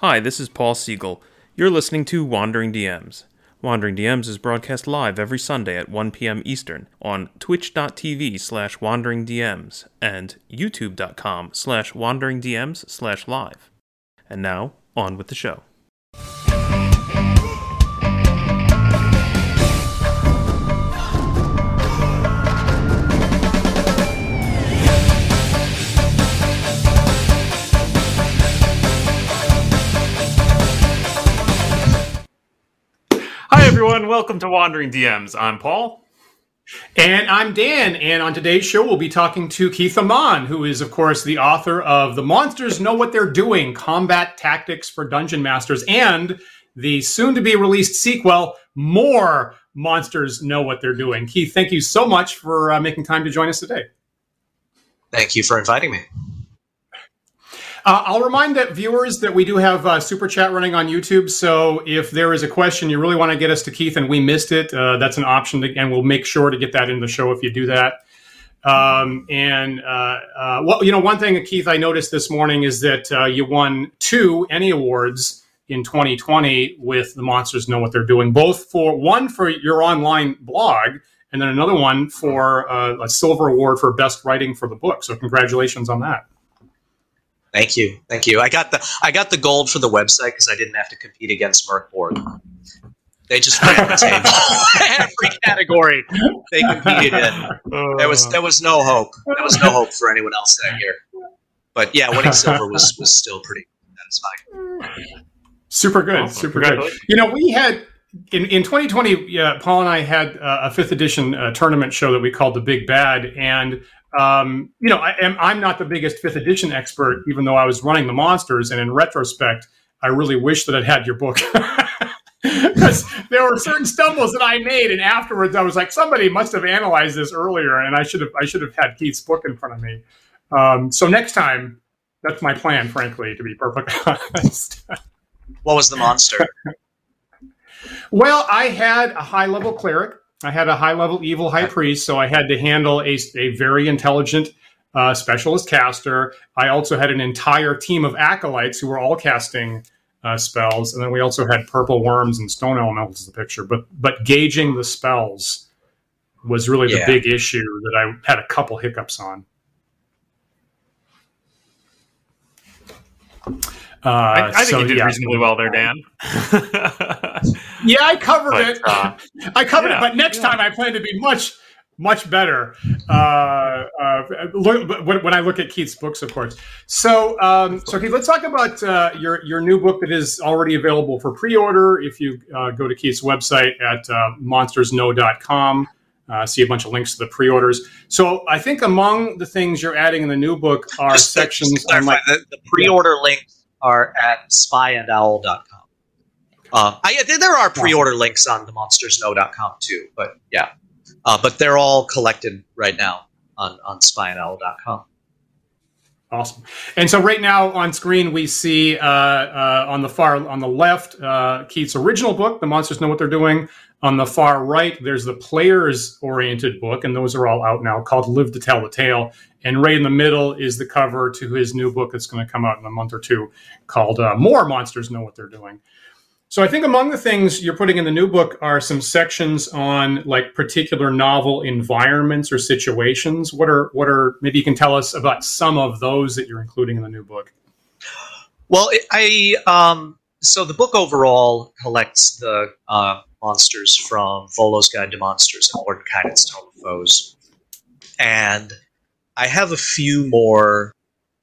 Hi, this is Paul Siegel. You're listening to Wandering DMs. Wandering DMs is broadcast live every Sunday at 1 p.m. Eastern on twitch.tv slash wanderingdms and youtube.com slash wanderingdms slash live. And now, on with the show. Hi, everyone. Welcome to Wandering DMs. I'm Paul. And I'm Dan, and on today's show, we'll be talking to Keith Ammann, who is, of course, the author of The Monsters Know What They're Doing Combat Tactics for Dungeon Masters, and the soon to be released sequel, More Monsters Know What They're Doing. Keith, thank you so much for uh, making time to join us today. Thank you for inviting me. Uh, I'll remind that viewers that we do have uh, super chat running on YouTube. So if there is a question you really want to get us to Keith and we missed it, uh, that's an option, to, and we'll make sure to get that in the show if you do that. Um, and uh, uh, well, you know, one thing, Keith, I noticed this morning is that uh, you won two ENnie awards in 2020 with the Monsters Know What They're Doing. Both for one for your online blog, and then another one for a silver award for best writing for the book. So congratulations on that. Thank you, thank you. I got the I got the gold for the website because I didn't have to compete against Mörk Borg. They just ran the table. Every category they competed in. There was there was no hope. There was no hope for anyone else that year. But yeah, winning silver was was still pretty satisfying. Super good, awesome. super good. You know, we had in, in 2020, uh, Paul and I had uh, a fifth edition uh, tournament show that we called the Big Bad, and um, you know, I am, I'm not the biggest fifth edition expert, even though I was running the monsters. And in retrospect, I really wish that I'd had your book. Because there were certain stumbles that I made, and afterwards I was like, somebody must have analyzed this earlier, and I should have I should have had Keith's book in front of me. Um, so next time, that's my plan, frankly, to be perfectly honest. what was the monster? well, I had a high level cleric I had a high level evil high priest, so I had to handle a, a very intelligent uh, specialist caster. I also had an entire team of acolytes who were all casting uh, spells, and then we also had purple worms and stone elementals in the picture. But but gauging the spells was really the yeah. big issue that I had a couple hiccups on. Uh, I, I, think so, you did yeah. reasonably well there, Dan. yeah, I covered but, it. Uh, I covered yeah, it, but next yeah. time I plan to be much, much better. Uh, uh look, when, when, I look at Keith's books, of course. So, um, so Keith, let's talk about uh, your your new book that is already available for pre-order. If you uh, go to Keith's website at monstersknow.com. Uh, see a bunch of links to the pre-orders. So I think among the things you're adding in the new book are just, sections. Just like, the, the, pre-order yeah. links are at spyandowl.com. Uh, I, there are pre-order links on the monstersknow.com too, but yeah, uh, but they're all collected right now on on spyandowl.com. Awesome. And so right now on screen we see uh, uh, on the far on the left uh, Keith's original book, "The Monsters Know What They're Doing." On the far right, there's the players-oriented book, and those are all out now, called "Live to Tell the Tale." And right in the middle is the cover to his new book that's going to come out in a month or two called uh, More Monsters Know What They're Doing. So I think among the things you're putting in the new book are some sections on like particular novel environments or situations. What are what are maybe you can tell us about some of those that you're including in the new book? Well, I um, so the book overall collects the uh, monsters from Volo's Guide to Monsters and Mordenkainen's Tome of Foes, and I have a few more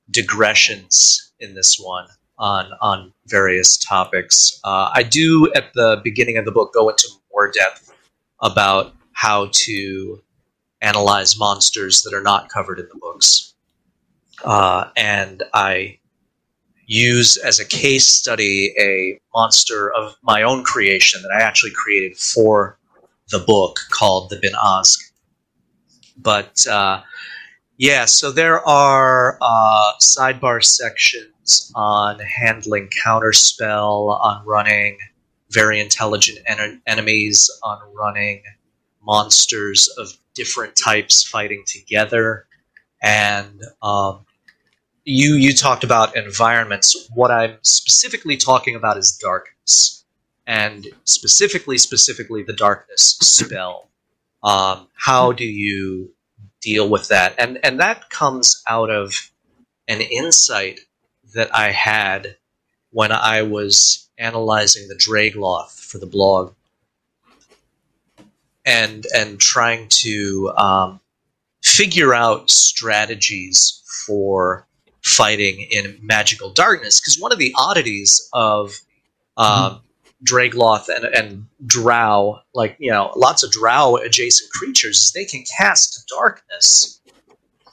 digressions in this one on on various topics. Uh, I do at the beginning of the book go into more depth about how to analyze monsters that are not covered in the books, uh, and I use as a case study a monster of my own creation that I actually created for the book called the Bin Azg. But uh, yeah, so there are uh, sidebar sections on handling counterspell, on running very intelligent en- enemies, on running monsters of different types fighting together, and um, you you talked about environments. What I'm specifically talking about is darkness, and specifically, specifically the darkness spell. Um, how do you deal with that? And and that comes out of an insight that I had when I was analyzing the Draegloth for the blog, and and trying to um, figure out strategies for fighting in magical darkness. Because one of the oddities of um, Draegloth and, and Drow, like, you know, lots of Drow adjacent creatures, they can cast darkness,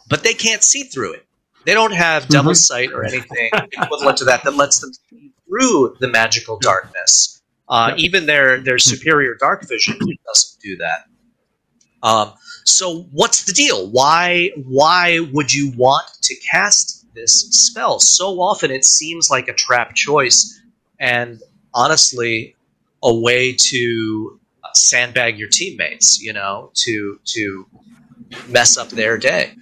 but they can't see through it. They don't have Mm-hmm. devil's sight or anything equivalent to that that lets them see through the magical darkness. Uh, Even their, their superior dark vision doesn't do that. Um, so what's the deal? Why why would you want to cast this spell? So often it seems like a trap choice, and honestly, a way to sandbag your teammates. You know, to to mess up their day.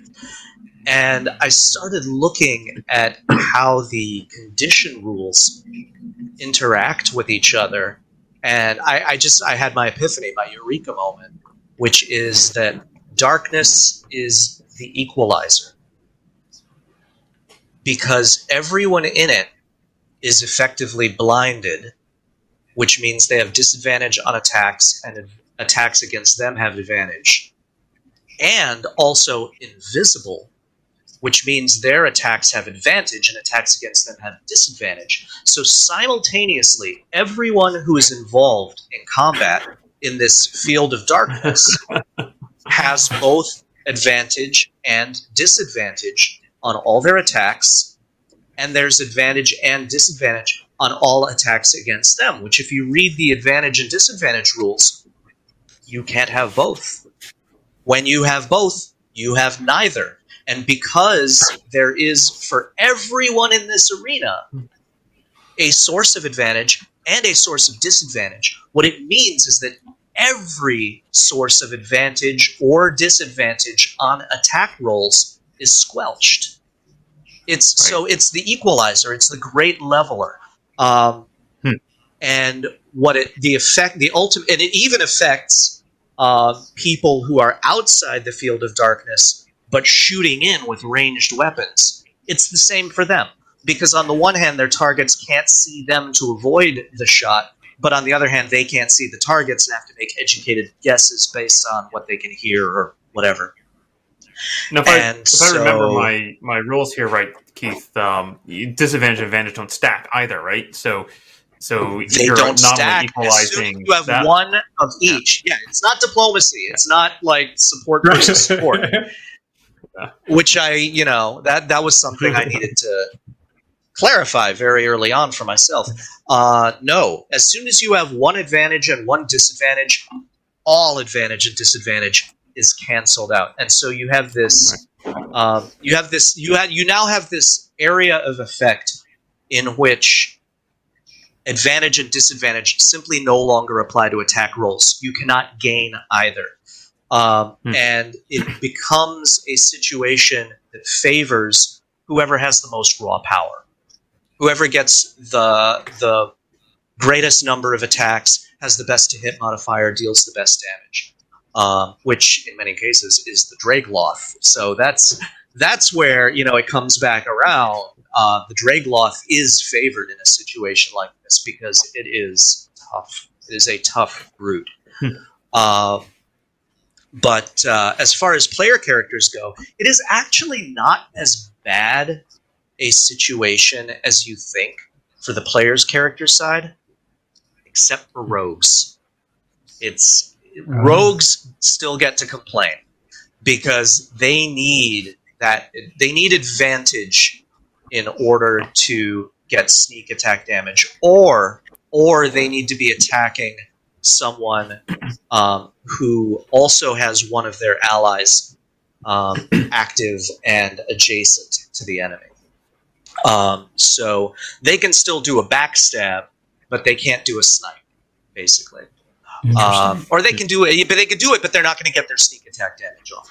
And I started looking at how the condition rules interact with each other, and I, I just I had my epiphany, my eureka moment, which is that darkness is the equalizer. Because everyone in it is effectively blinded, which means they have disadvantage on attacks, and attacks against them have advantage, and also invisible, which means their attacks have advantage and attacks against them have disadvantage. So simultaneously, everyone who is involved in combat in this field of darkness has both advantage and disadvantage on all their attacks, and there's advantage and disadvantage on all attacks against them. Which, if you read the advantage and disadvantage rules, you can't have both. When you have both, you have neither. And because there is for everyone in this arena a source of advantage and a source of disadvantage, what it means is that every source of advantage or disadvantage on attack rolls is squelched. It's so it's the equalizer. It's the great leveler. Um, Hmm. And what it the effect the ultimate and it even affects uh, people who are outside the field of darkness but shooting in with ranged weapons. It's the same for them because on the one hand their targets can't see them to avoid the shot, but on the other hand they can't see the targets and have to make educated guesses based on what they can hear or whatever. Now, if, I, And if I remember my, my rules here right, Keith, um, disadvantage and advantage don't stack either, right? So so They you're don't stack. only As soon equalizing as you have that. one of each. Yeah, it's not diplomacy. It's not like support versus support. which I, you know, that that was something I needed to clarify very early on for myself. Uh, no, as soon as you have one advantage and one disadvantage, all advantage and disadvantage is canceled out, and so you have this, um, you have this, you had, you now have this area of effect in which advantage and disadvantage simply no longer apply to attack rolls. You cannot gain either. Um, Hmm. And it becomes a situation that favors whoever has the most raw power. Whoever gets the the greatest number of attacks has the best to hit modifier, deals the best damage. Um, which in many cases is the Draegloth. So that's that's where you know it comes back around. Uh, the Draegloth is favored in a situation like this because it is tough. It is a tough brute. Uh, but uh, as far as player characters go, it is actually not as bad a situation as you think for the player's character side, except for rogues. It's rogues still get to complain because they need that they need advantage in order to get sneak attack damage, or or they need to be attacking someone um, who also has one of their allies um, active and adjacent to the enemy. Um, so they can still do a backstab, but they can't do a snipe, basically. Um, or they can do it, but they can do it, but they're not going to get their sneak attack damage off.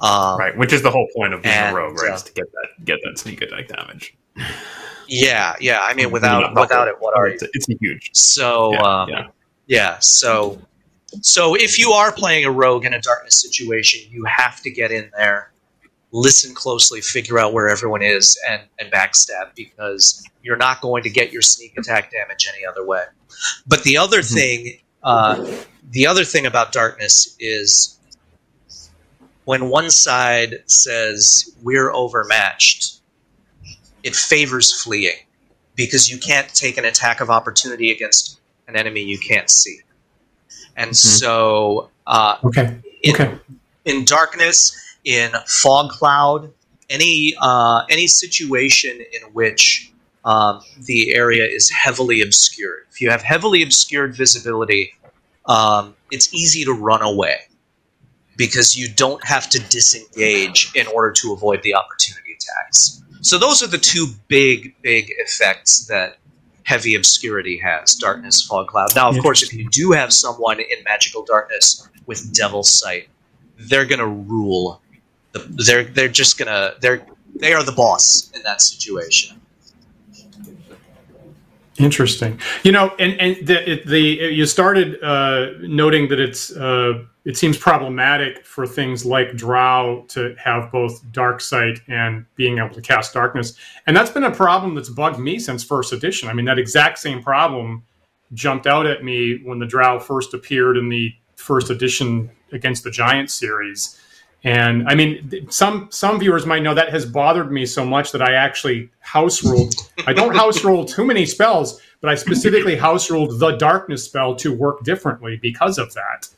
Um, right, which is the whole point of being and, a rogue, right? uh, is to get that get that sneak attack damage. Yeah, yeah. I mean, without without it, what are you? it's, it's huge. So, Yeah, um, yeah. Yeah. So, so if you are playing a rogue in a darkness situation, you have to get in there, listen closely, figure out where everyone is, and and backstab because you're not going to get your sneak attack damage any other way. But the other Mhm. thing, uh, the other thing about darkness is when one side says we're overmatched, it favors fleeing because you can't take an attack of opportunity against an enemy you can't see. And Mhm. so, uh, Okay. in, Okay. in darkness, in fog cloud, any uh, any situation in which um, the area is heavily obscured. If you have heavily obscured visibility, um, it's easy to run away because you don't have to disengage in order to avoid the opportunity attacks. So those are the two big, big effects that heavy obscurity has: darkness, fog cloud. Now, of course, if you do have someone in magical darkness with devil's sight, they're gonna rule. The, they're they're just gonna they're they are the boss in that situation. Interesting. You know, and and the the you started uh, noting that it's uh, it seems problematic for things like Drow to have both dark sight and being able to cast darkness, and that's been a problem that's bugged me since first edition. I mean, that exact same problem jumped out at me when the Drow first appeared in the first edition against the Giant series. And I mean, some some viewers might know that has bothered me so much that I actually house ruled. I don't house rule too many spells, but I specifically house ruled the darkness spell to work differently because of that.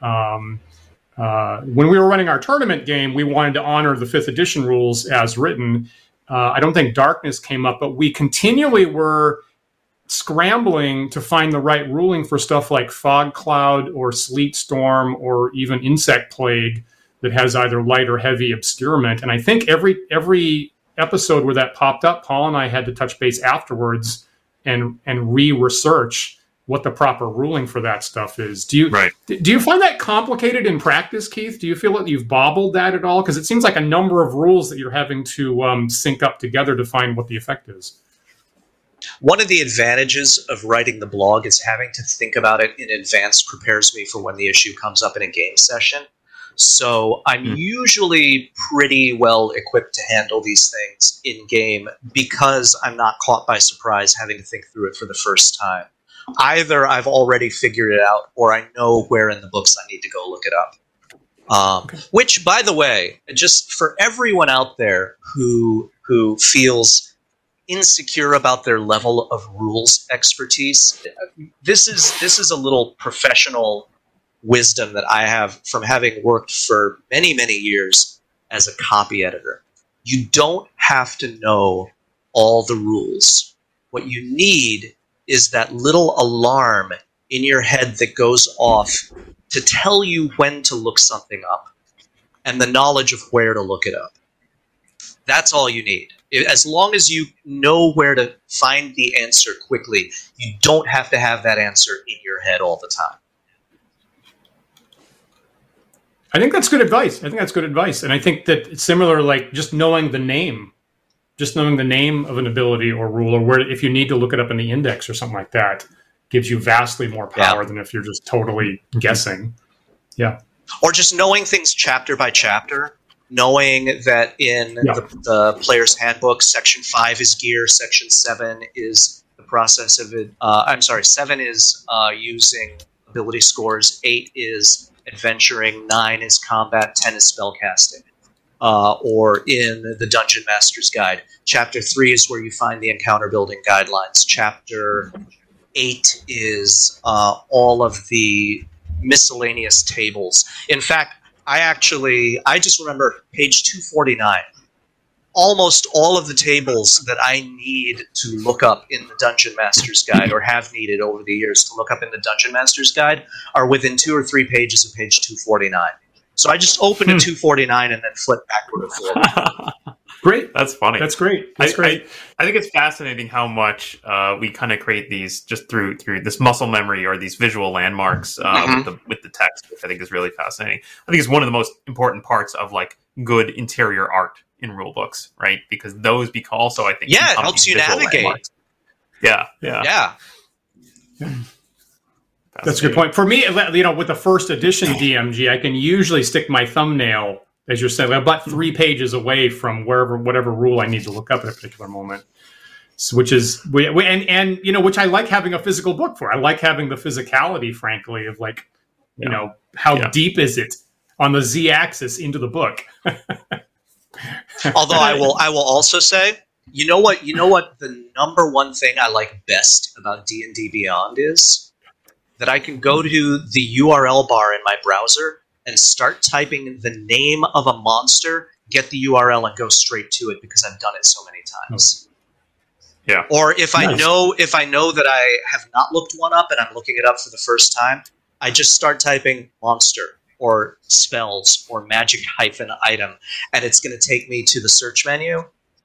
Um, uh, when we were running our tournament game, we wanted to honor the fifth edition rules as written. Uh, I don't think darkness came up, but we continually were scrambling to find the right ruling for stuff like fog cloud or sleet storm or even insect plague that has either light or heavy obscurement. And I think every every episode where that popped up, Paul and I had to touch base afterwards and and re-research what the proper ruling for that stuff is. Do you Right. do you find that complicated in practice, Keith? Do you feel that you've bobbled that at all? Because it seems like a number of rules that you're having to um, sync up together to find what the effect is. One of the advantages of writing the blog is having to think about it in advance prepares me for when the issue comes up in a game session. So I'm Hmm. usually pretty well equipped to handle these things in game because I'm not caught by surprise having to think through it for the first time. Either I've already figured it out or I know where in the books I need to go look it up. Um, Okay. Which, by the way, just for everyone out there who who feels insecure about their level of rules expertise, this is this is a little professional wisdom that I have from having worked for many many years as a copy editor. You don't have to know all the rules. What you need is that little alarm in your head that goes off to tell you when to look something up and the knowledge of where to look it up. That's all you need. As long as you know where to find the answer quickly, you don't have to have that answer in your head all the time. I think that's good advice. I think that's good advice, and I think that it's similar, like just knowing the name, just knowing the name of an ability or rule, or where if you need to look it up in the index or something like that, gives you vastly more power than if you're just totally guessing. Yeah, Or just knowing things chapter by chapter, knowing that in Yeah. the, the player's handbook, section five is gear, section seven is the process of it. Uh, I'm sorry, seven is uh, using ability scores, eight is adventuring, nine is combat, ten is spellcasting. Uh, or in the Dungeon Master's Guide, chapter three is where you find the encounter building guidelines. Chapter eight is uh, all of the miscellaneous tables. In fact, I actually I just remember page 249. Almost all of the tables that I need to look up in the Dungeon Master's Guide or have needed over the years to look up in the Dungeon Master's Guide are within two or three pages of page 249. So I just open Hmm. to 249 and then flip backward or forward. Great. That's funny. That's great. That's I, great. I, I think it's fascinating how much uh, we kind of create these just through through this muscle memory or these visual landmarks uh, Mhm. with the with the text, which I think is really fascinating. I think it's one of the most important parts of like good interior art in rule books, right? Because those become also I think Yeah, it helps you navigate. landmarks. Yeah, yeah, Yeah. That's a good point. For me, you know, with the first edition DMG, I can usually stick my thumbnail, as you're saying, about three pages away from wherever, whatever rule I need to look up at a particular moment. So, which is, we, we, and and you know, which I like having a physical book for. I like having the physicality, frankly, of like, you Yeah. know, how Yeah. deep is it on the z-axis into the book? Although I will, I will also say, you know what, you know what, the number one thing I like best about D and D Beyond is that I can go to the URL bar in my browser and start typing the name of a monster, get the URL, and go straight to it because I've done it so many times. Yeah. Or if I know if I know that I have not looked one up and I'm looking it up for the first time, I just start typing monster or spells or magic hyphen item, and it's going to take me to the search menu,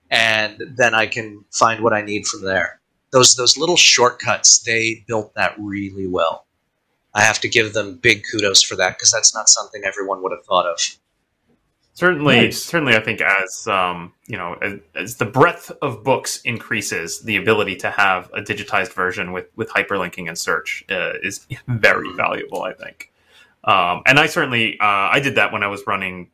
and then I can find what I need from there. Those those little shortcuts they built that really well. I have to give them big kudos for that because that's not something everyone would have thought of. Certainly, Nice. certainly, I think as um, you know, as, as the breadth of books increases, the ability to have a digitized version with with hyperlinking and search uh, is very valuable. I think, um, and I certainly uh, I did that when I was running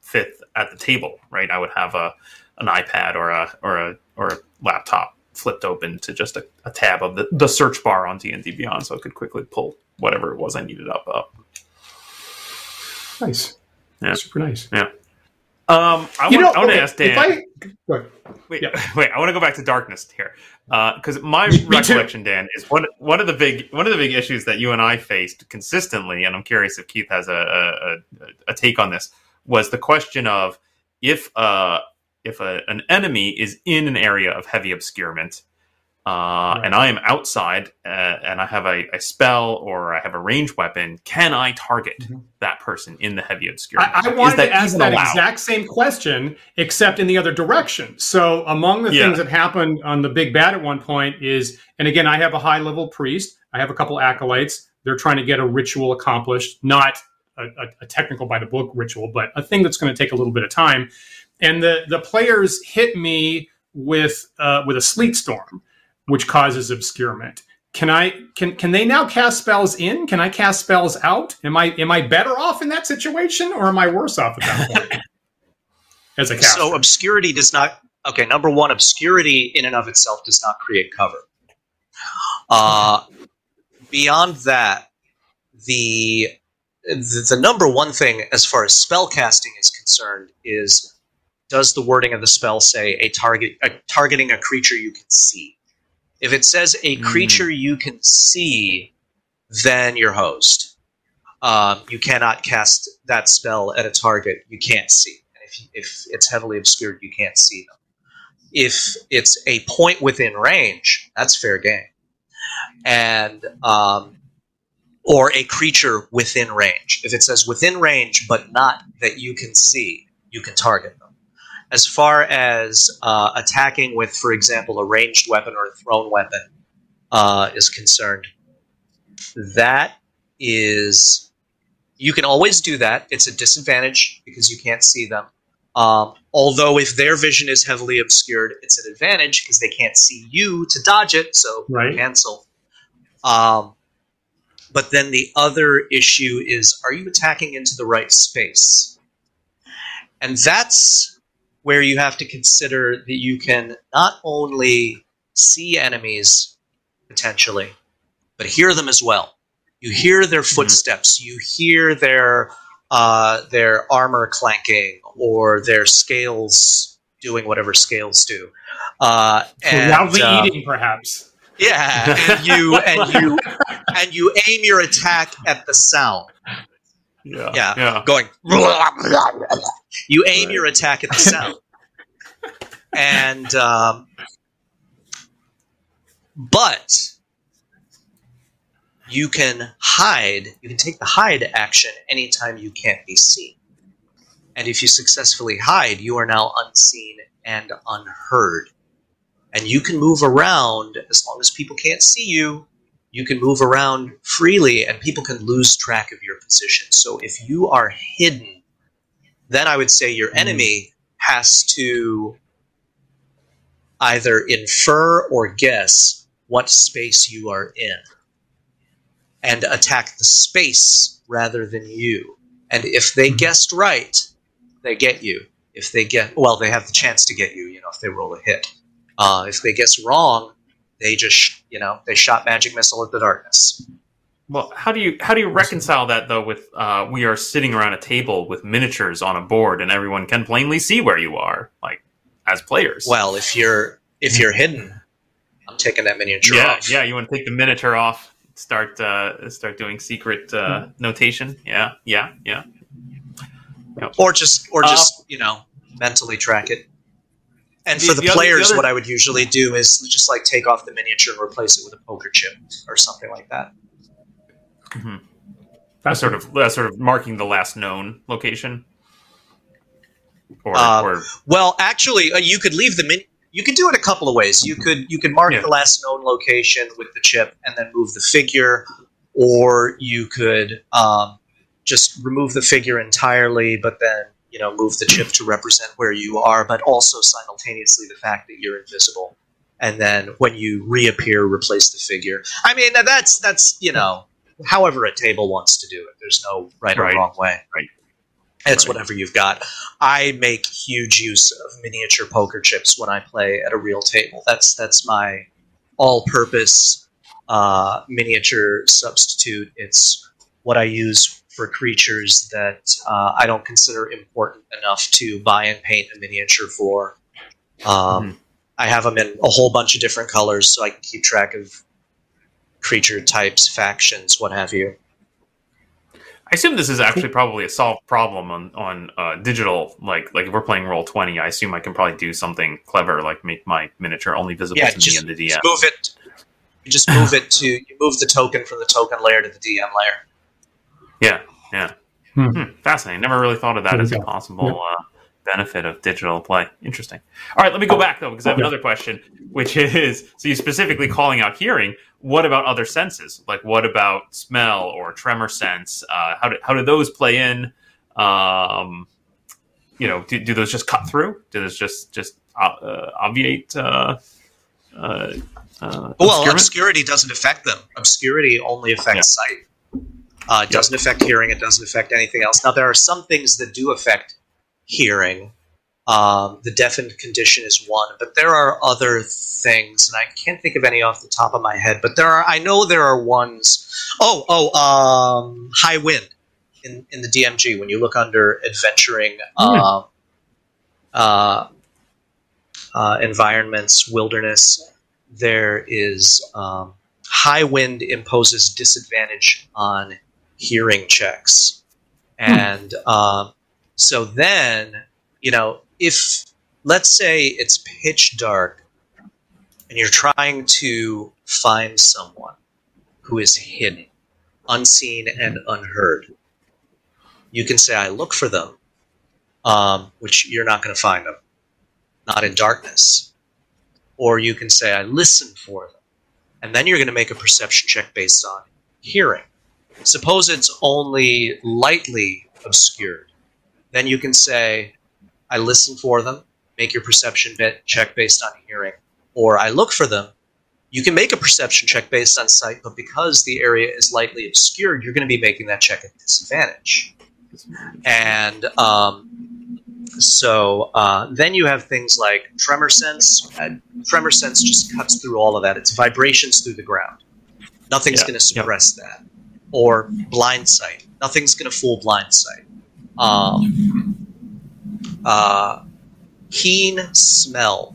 fifth at the table. Right, I would have a an iPad or a or a or a laptop flipped open to just a, a tab of the, the search bar on D and D Beyond, so I could quickly pull whatever it was I needed up up. nice. Yeah. Super nice. Um, I you want, know, I want okay, to ask Dan. I. Wait, Yeah. wait. I want to go back to darkness here because my Me- me recollection, Dan, is one one of the big one of the big issues that you and I faced consistently, and I'm curious if Keith has a a, a, a take on this. Was the question of if uh if a, an enemy is in an area of heavy obscurement, uh, and I am outside uh, and I have a, a spell or I have a ranged weapon, can I target Mhm. that person in the heavy obscurement? I, I wanted to ask that allowed? exact same question, except in the other direction. So, among the Yeah. things that happened on the Big Bad at one point is, and again, I have a high level priest, I have a couple acolytes. They're trying to get a ritual accomplished, not a, a, a technical by the book ritual, but a thing that's going to take a little bit of time. And the the players hit me with uh, with a sleet storm, which causes obscurement. Can I can can they now cast spells in? Can I cast spells out? Am I am I better off in that situation, or am I worse off at that point? As a caster, So obscurity does not. Okay, number one, obscurity in and of itself does not create cover. Uh, beyond that, the, the the number one thing as far as spell casting is concerned is does the wording of the spell say a target a, targeting a creature you can see? If it says a Mm. creature you can see, then your host. Um, you cannot cast that spell at a target you can't see. And if, if it's heavily obscured, you can't see them. If it's a point within range, that's fair game. And um, or a creature within range. If it says within range, but not that you can see, you can target them. As far as uh, attacking with, for example, a ranged weapon or a thrown weapon uh, is concerned, that is you can always do that. It's a disadvantage because you can't see them. Um, although if their vision is heavily obscured, it's an advantage because they can't see you to dodge it. So Right. cancel. Um, but then the other issue is: Are you attacking into the right space? And that's where you have to consider that you can not only see enemies potentially, but hear them as well. You hear their footsteps. You hear their uh, their armor clanking or their scales doing whatever scales do. Uh, and, loudly uh, eating, perhaps. Yeah, and you and you and you aim your attack at the sound. Yeah, Yeah. yeah. Going. You aim Right. your attack at the sound, and um, but you can hide. You can take the hide action anytime you can't be seen, And if you successfully hide, you are now unseen and unheard. And you can move around as long as people can't see you. You can move around freely, and people can lose track of your position. So if you are hidden, then I would say your enemy has to either infer or guess what space you are in and attack the space rather than you. And if they guessed right, they get you. If they get well, they have the chance to get you. You know, if they roll a hit. Uh, if they guess wrong, they just you know they shot magic missile at the darkness. Well, how do you how do you reconcile that though? With uh, we are sitting around a table with miniatures on a board, and everyone can plainly see where you are, like as players. Well, if you're if you're hidden, I'm taking that miniature yeah, off. yeah, you want to take the miniature off, start uh, start doing secret uh, notation. Yeah, yeah, yeah. or just or Uh, just you know mentally track it. And The- for the, the other- the players, other- what I would usually do is just like take off the miniature and replace it with a poker chip or something like that. That's sort of that's sort of marking the last known location. Or, Uh, or Well, actually, uh, you could leave the min. You could do it a couple of ways. You could you could mark Yeah. the last known location with the chip and then move the figure, or you could um, just remove the figure entirely, but then you know move the chip to represent where you are, but also simultaneously the fact that you're invisible. And then when you reappear, replace the figure. I mean, that's that's you know, however a table wants to do it. There's no right, Right. or wrong way. Right. It's Right. whatever you've got. I make huge use of miniature poker chips when I play at a real table. That's that's my all-purpose uh, miniature substitute. It's what I use for creatures that uh, I don't consider important enough to buy and paint a miniature for. Um, I have them in a whole bunch of different colors, so I can keep track of creature types, factions, what have you. I assume this is actually probably a solved problem on on uh, digital. Like like if we're playing roll twenty, I assume I can probably do something clever, like make my miniature only visible Yeah, to me just, and the just DM. move it. You just move it to you move the token from the token layer to the DM layer. Yeah, yeah. Hmm. Hmm, fascinating. Never really thought of that as you a go. possible uh, benefit of digital play. Interesting. All right, let me go back though because I have Okay. another question, which is so you're specifically calling out hearing. What about other senses? Like what about smell or tremor sense? Uh, how do how do those play in? Um, you know, do, do those just cut through? Do those just just uh, uh, obviate? Uh, uh, uh, Well, obscurity doesn't affect them. Obscurity only affects sight. Uh, it doesn't affect hearing. It doesn't affect anything else. Now, there are some things that do affect hearing. Um, the deafened condition is one, but there are other things, and I can't think of any off the top of my head. But there are, I know there are ones. Oh, oh, um, high wind in in the DMG when you look under adventuring. Um, uh, uh, environments, wilderness, there is um, high wind imposes disadvantage on hearing checks, and um, so then you know if let's say it's pitch dark and you're trying to find someone who is hidden, unseen, and unheard, you can say, "I look for them," um, which you're not going to find them, not in darkness. Or you can say, "I listen for them," and then you're going to make a perception check based on hearing. Suppose it's only lightly obscured, then you can say, "I listen for them." Make your perception bit check based on hearing, or I look for them. You can make a perception check based on sight, but because the area is lightly obscured, you're going to be making that check at disadvantage. And um, so uh, then you have things like tremor sense. Uh, tremor sense just cuts through all of that. It's vibrations through the ground. Nothing's Yeah, going to suppress that. Or blind sight. Nothing's going to fool blind sight. Um, uh, keen smell.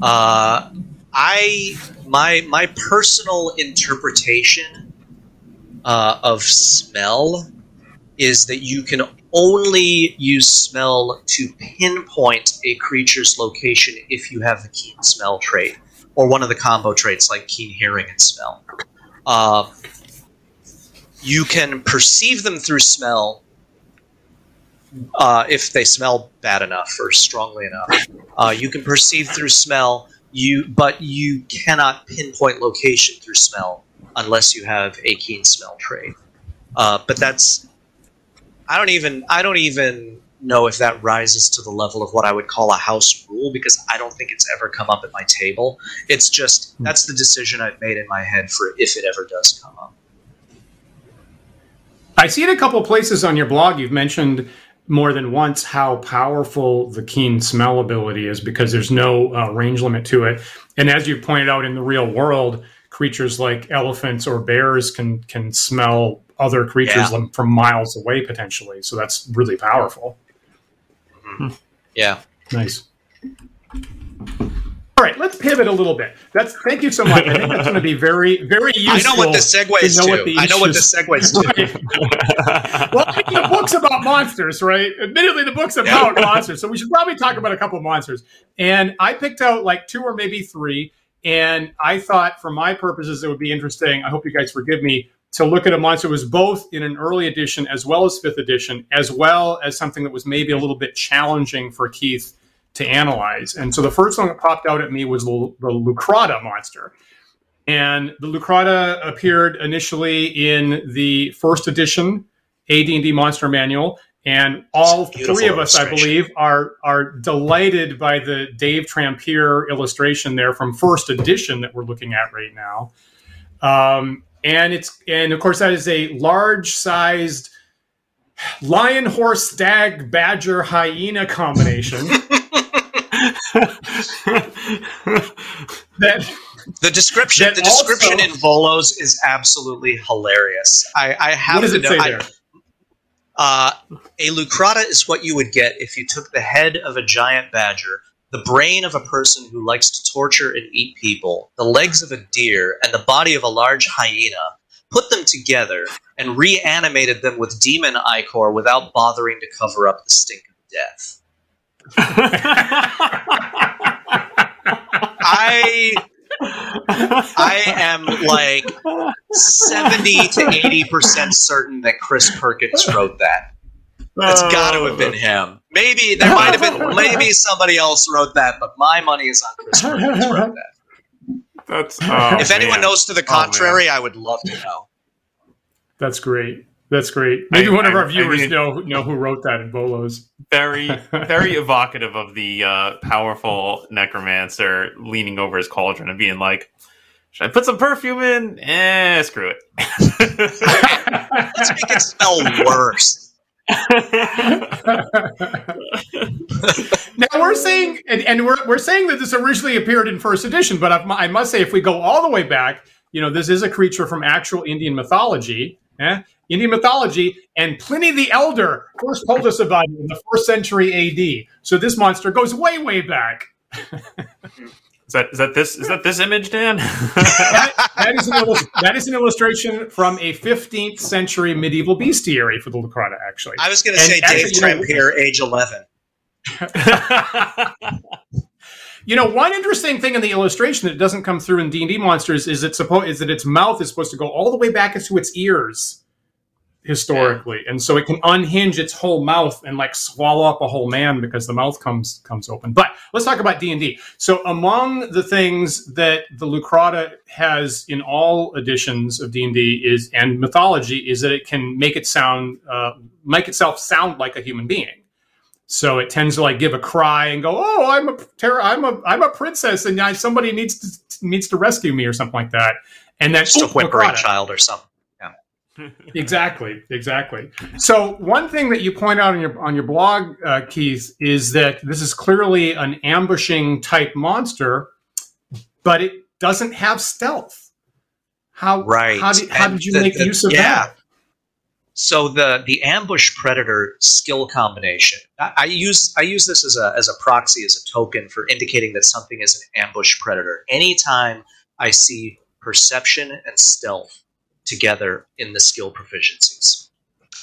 Uh, I my my personal interpretation uh, of smell is that you can only use smell to pinpoint a creature's location if you have the keen smell trait or one of the combo traits like keen hearing and smell. Uh, you can perceive them through smell uh, if they smell bad enough or strongly enough. Uh, you can perceive through smell, you but you cannot pinpoint location through smell unless you have a keen smell trait. Uh, but that's I don't even I don't even know if that rises to the level of what I would call a house rule because I don't think it's ever come up at my table. It's just that's the decision I've made in my head for if it ever does come up. I see in a couple places on your blog you've mentioned more than once how powerful the keen smell ability is because there's no uh, range limit to it. And as you pointed out in the real world, creatures like elephants or bears can can smell other creatures Yeah. from miles away potentially. So that's really powerful. Yeah. Nice. All right, let's pivot a little bit. That's thank you so much. I think that's going to be very, very useful. I know what this segues to know to. the I know what this segues to. well, I mean, the book's about monsters, right? Admittedly, the book's about monsters, so we should probably talk about a couple of monsters. And I picked out like two or maybe three, and I thought, for my purposes, it would be interesting. I hope you guys forgive me to look at a monster that was both in an early edition as well as fifth edition, as well as something that was maybe a little bit challenging for Keith to analyze. And so the first one that popped out at me was the, the Leucrotta monster. And the Leucrotta appeared initially in the first edition AD&D Monster Manual, and all It's a beautiful three of us, I believe, are are delighted by the Dave Trampier illustration there from first edition that we're looking at right now. Um, and it's and of course that is a large-sized lion, horse, stag, badger, hyena combination that The description, the description also- in Volos is absolutely hilarious. I, I have to know. I-? Uh, a leucrotta is what you would get if you took the head of a giant badger, the brain of a person who likes to torture and eat people, the legs of a deer, and the body of a large hyena, put them together, and reanimated them with demon ichor without bothering to cover up the stink of death. I I am like seventy to eighty percent certain that Chris Perkins wrote that. That's got to have been him. Maybe there might have been. Maybe somebody else wrote that, but my money is on Chris Perkins wrote that. That's oh, if anyone man. knows to the Oh, contrary, I would love to know. That's great. That's great. Maybe I- one of I- our I viewers mean- know know who wrote that in Volo's. very very evocative of the uh, powerful necromancer leaning over his cauldron and being like should i put some perfume in eh screw it Let's make it smell worse. now we're saying, and, and we're, we're saying that this originally appeared in first edition, but I, I must say, if we go all the way back, you know, this is a creature from actual Indian mythology, eh? Indian mythology, and Pliny the Elder first told us about it in the first century AD. So this monster goes way, way back. is that is that this is that this image dan That, that, is an illus- that is an illustration from a 15th century medieval bestiary for the Leucrotta, actually. I was going to say actually, Dave you know- Trampier, age eleven. You know, one interesting thing in the illustration that doesn't come through in D and D monsters is it supposed is that its mouth is supposed to go all the way back into its ears historically, and so it can unhinge its whole mouth and like swallow up a whole man because the mouth comes comes open. But let's talk about D and D. So among the things that the Leucrotta has in all editions of D and D is and mythology is that it can make it sound uh, make itself sound like a human being. So it tends to like give a cry and go, "Oh, I'm a terror, I'm a I'm a princess, and I, somebody needs to needs to rescue me or something like that." And then Just a "Ooh, whimpering Leucrotta." child or something. Exactly, exactly. So one thing that you point out on your on your blog, uh, Keith, is that this is clearly an ambushing type monster, but it doesn't have stealth. How Right. How did, how did you the- make the- use of yeah. that? So the the ambush predator skill combination. I, I use I use this as a as a proxy as a token for indicating that something is an ambush predator. Anytime I see perception and stealth together in the skill proficiencies.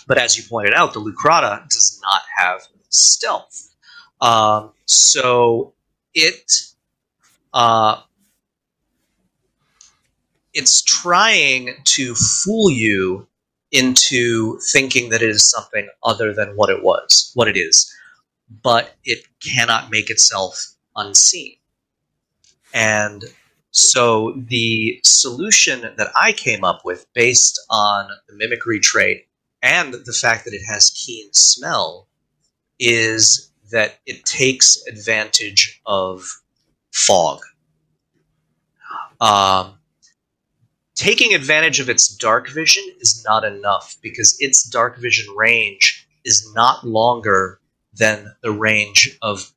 But as you pointed out, the Leucrotta does not have stealth. Um, so it uh, it's trying to fool you into thinking that it is something other than what it was, what it is, but it cannot make itself unseen. And so the solution that I came up with, based on the mimicry trait and the fact that it has keen smell, is that it takes advantage of fog. Um, taking advantage of its dark vision is not enough because its dark vision range is not longer than the range of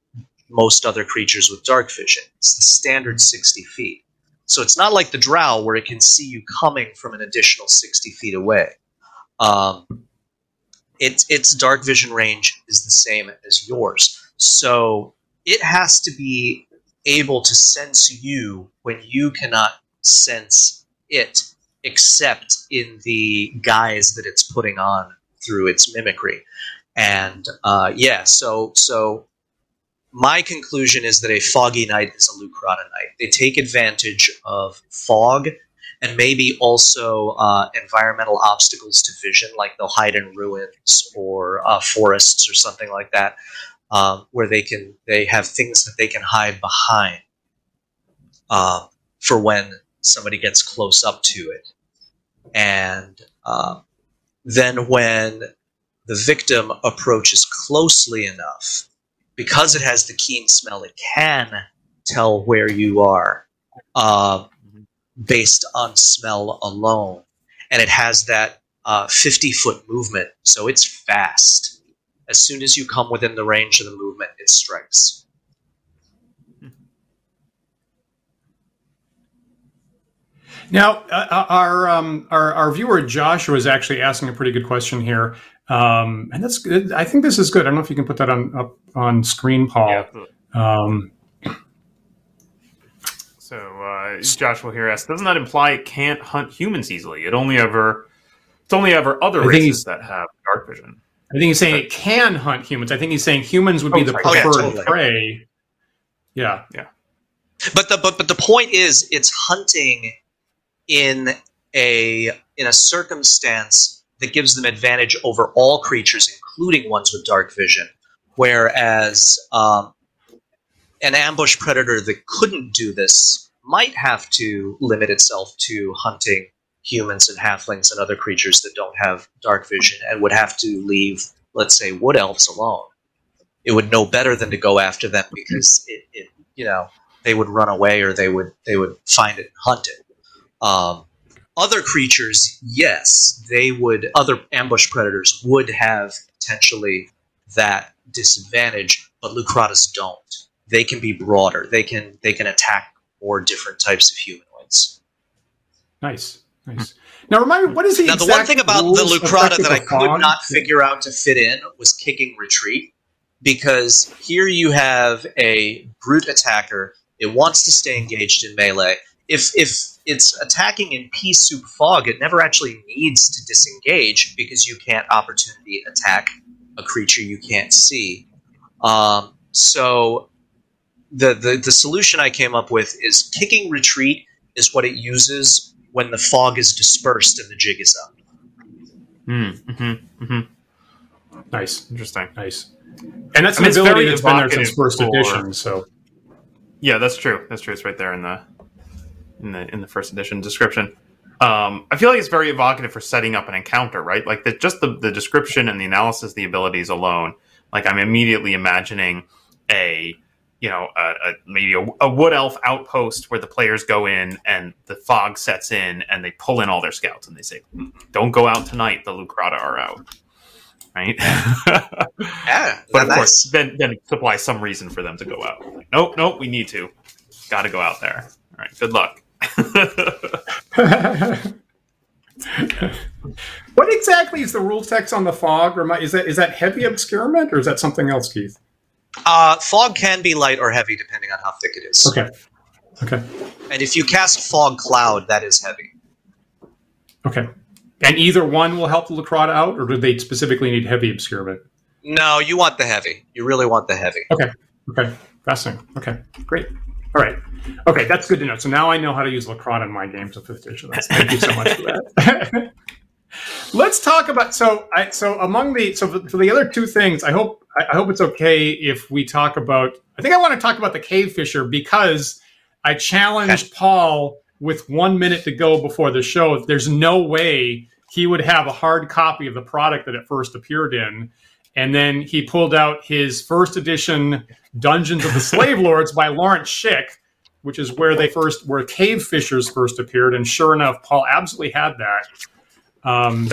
most other creatures with dark vision. It's the standard 60 feet. So it's not like the drow where it can see you coming from an additional 60 feet away. Um, its, its dark vision range is the same as yours. So it has to be able to sense you when you cannot sense it, except in the guise that it's putting on through its mimicry. And uh, yeah, so so my conclusion is that a foggy night is a Leucrotta night. They take advantage of fog and maybe also uh, environmental obstacles to vision, like they'll hide in ruins or uh, forests or something like that, um, where they can they have things that they can hide behind uh, for when somebody gets close up to it, and uh, then when the victim approaches closely enough, because it has the keen smell, it can tell where you are uh, based on smell alone. And it has that uh, 50 foot movement, so it's fast. As soon as you come within the range of the movement, it strikes. Now, uh, uh our, um, our our viewer Joshua is actually asking a pretty good question here. Um, and that's good. I think this is good. I don't know if you can put that on up on screen, Paul. Yeah. Um, so uh, Joshua here asks, doesn't that imply it can't hunt humans easily? It only ever it's only ever other races that have dark vision. I think he's saying it can hunt humans. I think he's saying humans would be oh, the preferred oh, yeah, totally. prey. Yeah, yeah. But the but but the point is, it's hunting in a in a circumstance that gives them advantage over all creatures, including ones with dark vision. Whereas um, an ambush predator that couldn't do this might have to limit itself to hunting humans and halflings and other creatures that don't have dark vision and would have to leave, let's say, wood elves alone. It would know better than to go after them because it, it you know, they would run away or they would they would find it and hunt it. Um, other creatures, yes, they would, other ambush predators would have potentially that disadvantage, but Leucrottas don't. They can be broader. They can they can attack more different types of humanoids. Nice, nice. Now remind me, what is the now? The one thing about the Leucrotta that I could not figure out to fit in was kicking retreat, because here you have a brute attacker. It wants to stay engaged in melee. If if it's attacking in pea soup fog, it never actually needs to disengage because you can't opportunity attack a creature you can't see. Um, so the, the the solution I came up with is kicking retreat is what it uses when the fog is dispersed and the jig is up. Mm, mm-hmm, mm-hmm. Nice, interesting, nice. And that's I mean, an ability that's been there since first edition. So yeah, that's true. That's true. It's right there in the in the in the first edition description. Um, I feel like it's very evocative for setting up an encounter, right? Like the, just the, the description and the analysis, the abilities alone. Like I'm immediately imagining a you know a, a maybe a, a, wood elf outpost where the players go in and the fog sets in and they pull in all their scouts and they say, "Don't go out tonight. The Leucrotta are out." Right? yeah, but of nice. course, then then supply some reason for them to go out. Like, nope, nope, we need to. Got to go out there. All right, good luck. what exactly is the rule text on the fog? Is that is that heavy obscurement or is that something else, Keith? Uh, fog can be light or heavy depending on how thick it is. Okay. Okay. And if you cast fog cloud, that is heavy. Okay. And either one will help the Leucrotta out, or do they specifically need heavy obscurement? No, you want the heavy. You really want the heavy. Okay. Okay. Fascinating. Okay. Great. All right. Okay, that's good to know. So now I know how to use Leucrotta in my games of fifth edition. Thank you so much for that. let's talk about so I so among the so for, the other two things, I hope I, I hope it's okay if we talk about. I think I want to talk about the cave fisher because I challenged Paul with one minute to go before the show. There's no way he would have a hard copy of the product that it first appeared in. And then he pulled out his first edition Dungeons of the Slave Lords by Lawrence Schick, which is where they first where cave fishers first appeared. And sure enough, Paul absolutely had that. Um,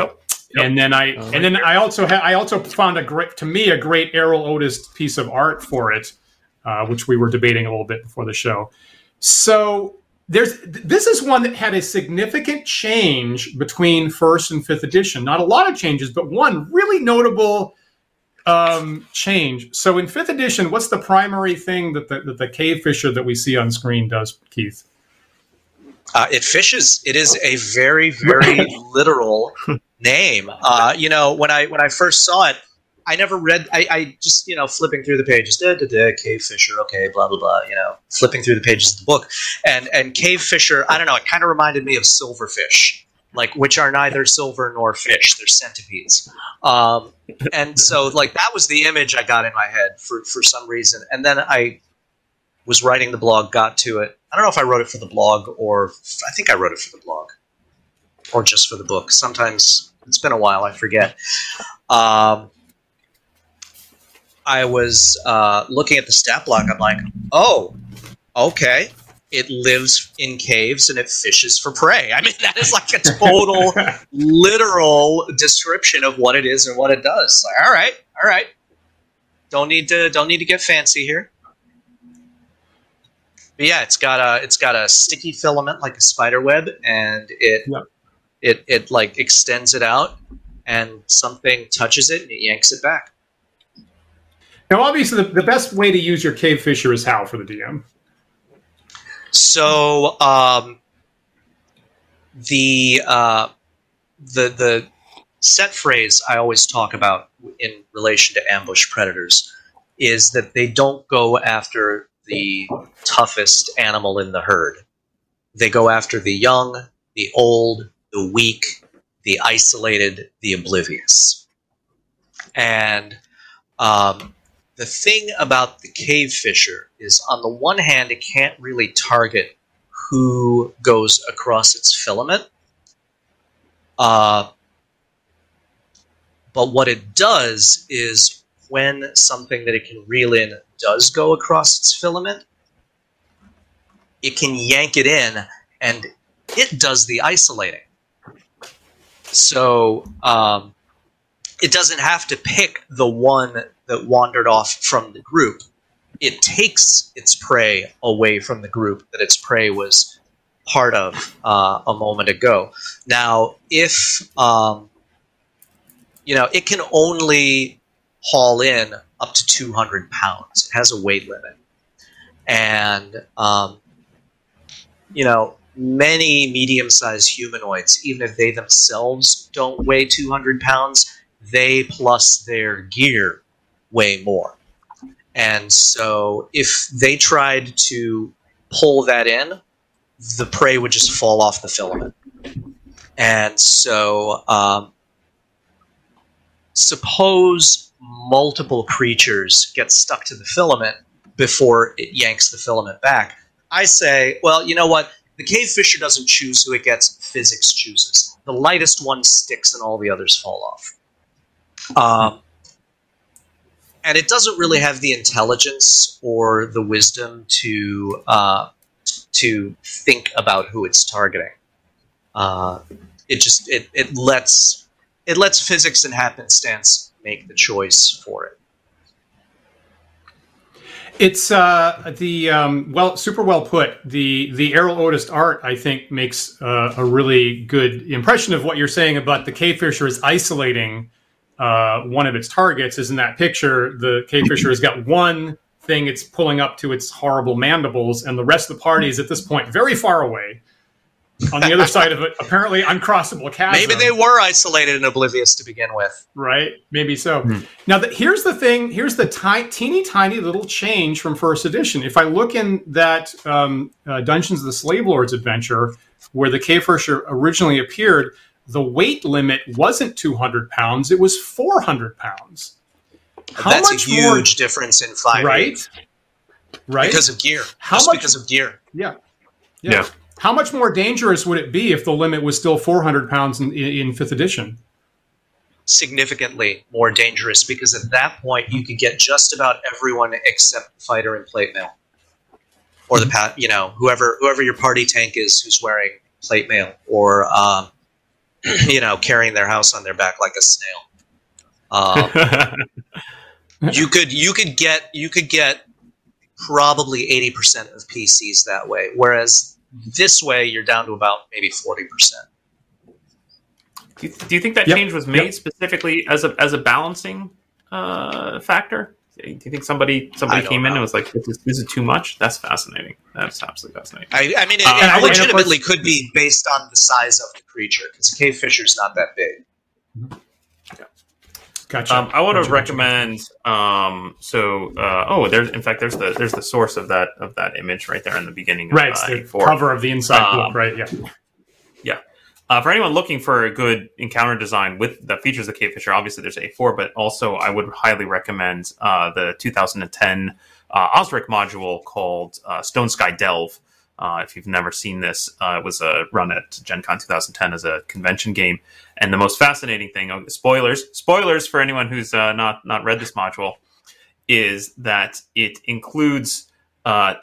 Yep. And then I and then I also had I also found a great to me a great Erol Otus piece of art for it, uh, which we were debating a little bit before the show. So there's this is one that had a significant change between first and fifth edition. Not a lot of changes, but one really notable um, change. So in fifth edition, what's the primary thing that the, that the cave fisher that we see on screen does, Keith? Uh, it fishes. It is a very, very literal name. Uh, you know, when I when I first saw it, I never read. I, I just you know flipping through the pages. Da, da, da, cave fisher. Okay, blah blah blah. You know, flipping through the pages of the book, and and cave fisher. I don't know. It kind of reminded me of silverfish, like which are neither silver nor fish. They're centipedes. Um, and so like that was the image I got in my head for for some reason. And then I was writing the blog, got to it. I don't know if I wrote it for the blog or I think I wrote it for the blog or just for the book. Sometimes it's been a while, I forget. Um, I was uh, looking at the stat block. I'm like, oh, okay. It lives in caves and it fishes for prey. I mean, that is like a total literal description of what it is and what it does. Like, all right, all right. Don't need to don't need to get fancy here. But yeah, it's got a it's got a sticky filament like a spider web, and it Yeah. it it like extends it out, and something touches it and it yanks it back. Now, obviously, the, the best way to use your cave fisher is how for the DM. So um, the uh, the the set phrase I always talk about in relation to ambush predators is that they don't go after the toughest animal in the herd. They go after the young, the old, the weak, the isolated, the oblivious. And um, the thing about the cave fisher is, on the one hand, it can't really target who goes across its filament. Uh, but what it does is when something that it can reel in does go across its filament, it can yank it in and it does the isolating. So um, it doesn't have to pick the one that wandered off from the group. It takes its prey away from the group that its prey was part of uh, a moment ago. Now, if um, you know, it can only haul in up to 200 pounds. It has a weight limit, and um, you know, many medium-sized humanoids, even if they themselves don't weigh 200 pounds, they plus their gear weigh more. And so, if they tried to pull that in, the prey would just fall off the filament. And so, um, suppose multiple creatures get stuck to the filament before it yanks the filament back. I say, well, you know what? The cave fisher doesn't choose who it gets, physics chooses. The lightest one sticks and all the others fall off. Um, and it doesn't really have the intelligence or the wisdom to uh, to think about who it's targeting. Uh, it just it, it lets it lets physics and happenstance make the choice for it. It's uh, the um, well, super well put. The the Erol Otus art, I think, makes uh, a really good impression of what you're saying about the cave fisher is isolating uh, one of its targets. Is in that picture, the cave fisher has got one thing it's pulling up to its horrible mandibles, and the rest of the party is at this point very far away. On the other side of it, apparently uncrossable chasm. Maybe they were isolated and oblivious to begin with. right? Maybe so. Now, the, here's the thing. Here's the ti- teeny tiny little change from first edition. If I look in that um, uh, Dungeons of the Slave Lords adventure, where the cave fisher originally appeared, the weight limit wasn't 200 pounds; it was 400 pounds. How That's a huge more, difference in five. Right. Right. Because of gear. How Just much, because of gear. Yeah. yeah. Yeah. How much more dangerous would it be if the limit was still 400 pounds in, in, in fifth edition? Significantly more dangerous because at that point you could get just about everyone except the fighter in plate mail, or the pat, you know, whoever whoever your party tank is who's wearing plate mail, or um, you know, carrying their house on their back like a snail. Um, you could you could get you could get probably 80% of PCs that way. Whereas this way, you're down to about maybe 40%. Do you, think that yep. change was made yep. specifically as a, as a balancing uh, factor? Do you think somebody somebody came know. in and was like, this is, this is, too much"? That's fascinating. That's absolutely fascinating. I, I mean, it, uh, it legitimately could be based on the size of the creature because a cave fisher is not that big. Mm-hmm. Gotcha. Um, I want gotcha, to recommend. Um, so, uh, oh, there's in fact there's the there's the source of that of that image right there in the beginning. Of, right, uh, the cover of the inside um, book. Right. Yeah. Yeah. Uh, for anyone looking for a good encounter design with the features of Cave Fisher, obviously there's A4, but also I would highly recommend uh, the 2010 uh, Osric module called uh, Stone Sky Delve. Uh, if you've never seen this, uh, it was a run at Gen Con 2010 as a convention game. And the most fascinating thing, oh, spoilers, spoilers for anyone who's not not read this module, is that it includes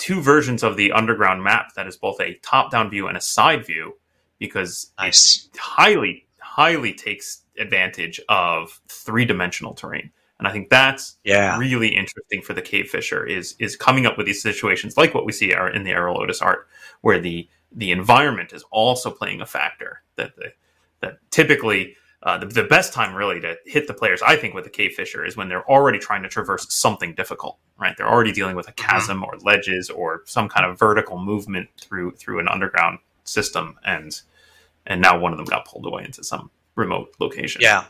two versions of the underground map that is both a top-down view and a side view, because nice. it highly highly takes advantage of three-dimensional terrain. And I think that's yeah. really interesting for the cave fisher is is coming up with these situations like what we see are in the Erol Otus art, where the the environment is also playing a factor. That the, that typically uh, the, the best time really to hit the players, I think, with the cave fisher is when they're already trying to traverse something difficult. Right, they're already dealing with a mm-hmm. chasm or ledges or some kind of vertical movement through through an underground system, and and now one of them got pulled away into some remote location. Yeah,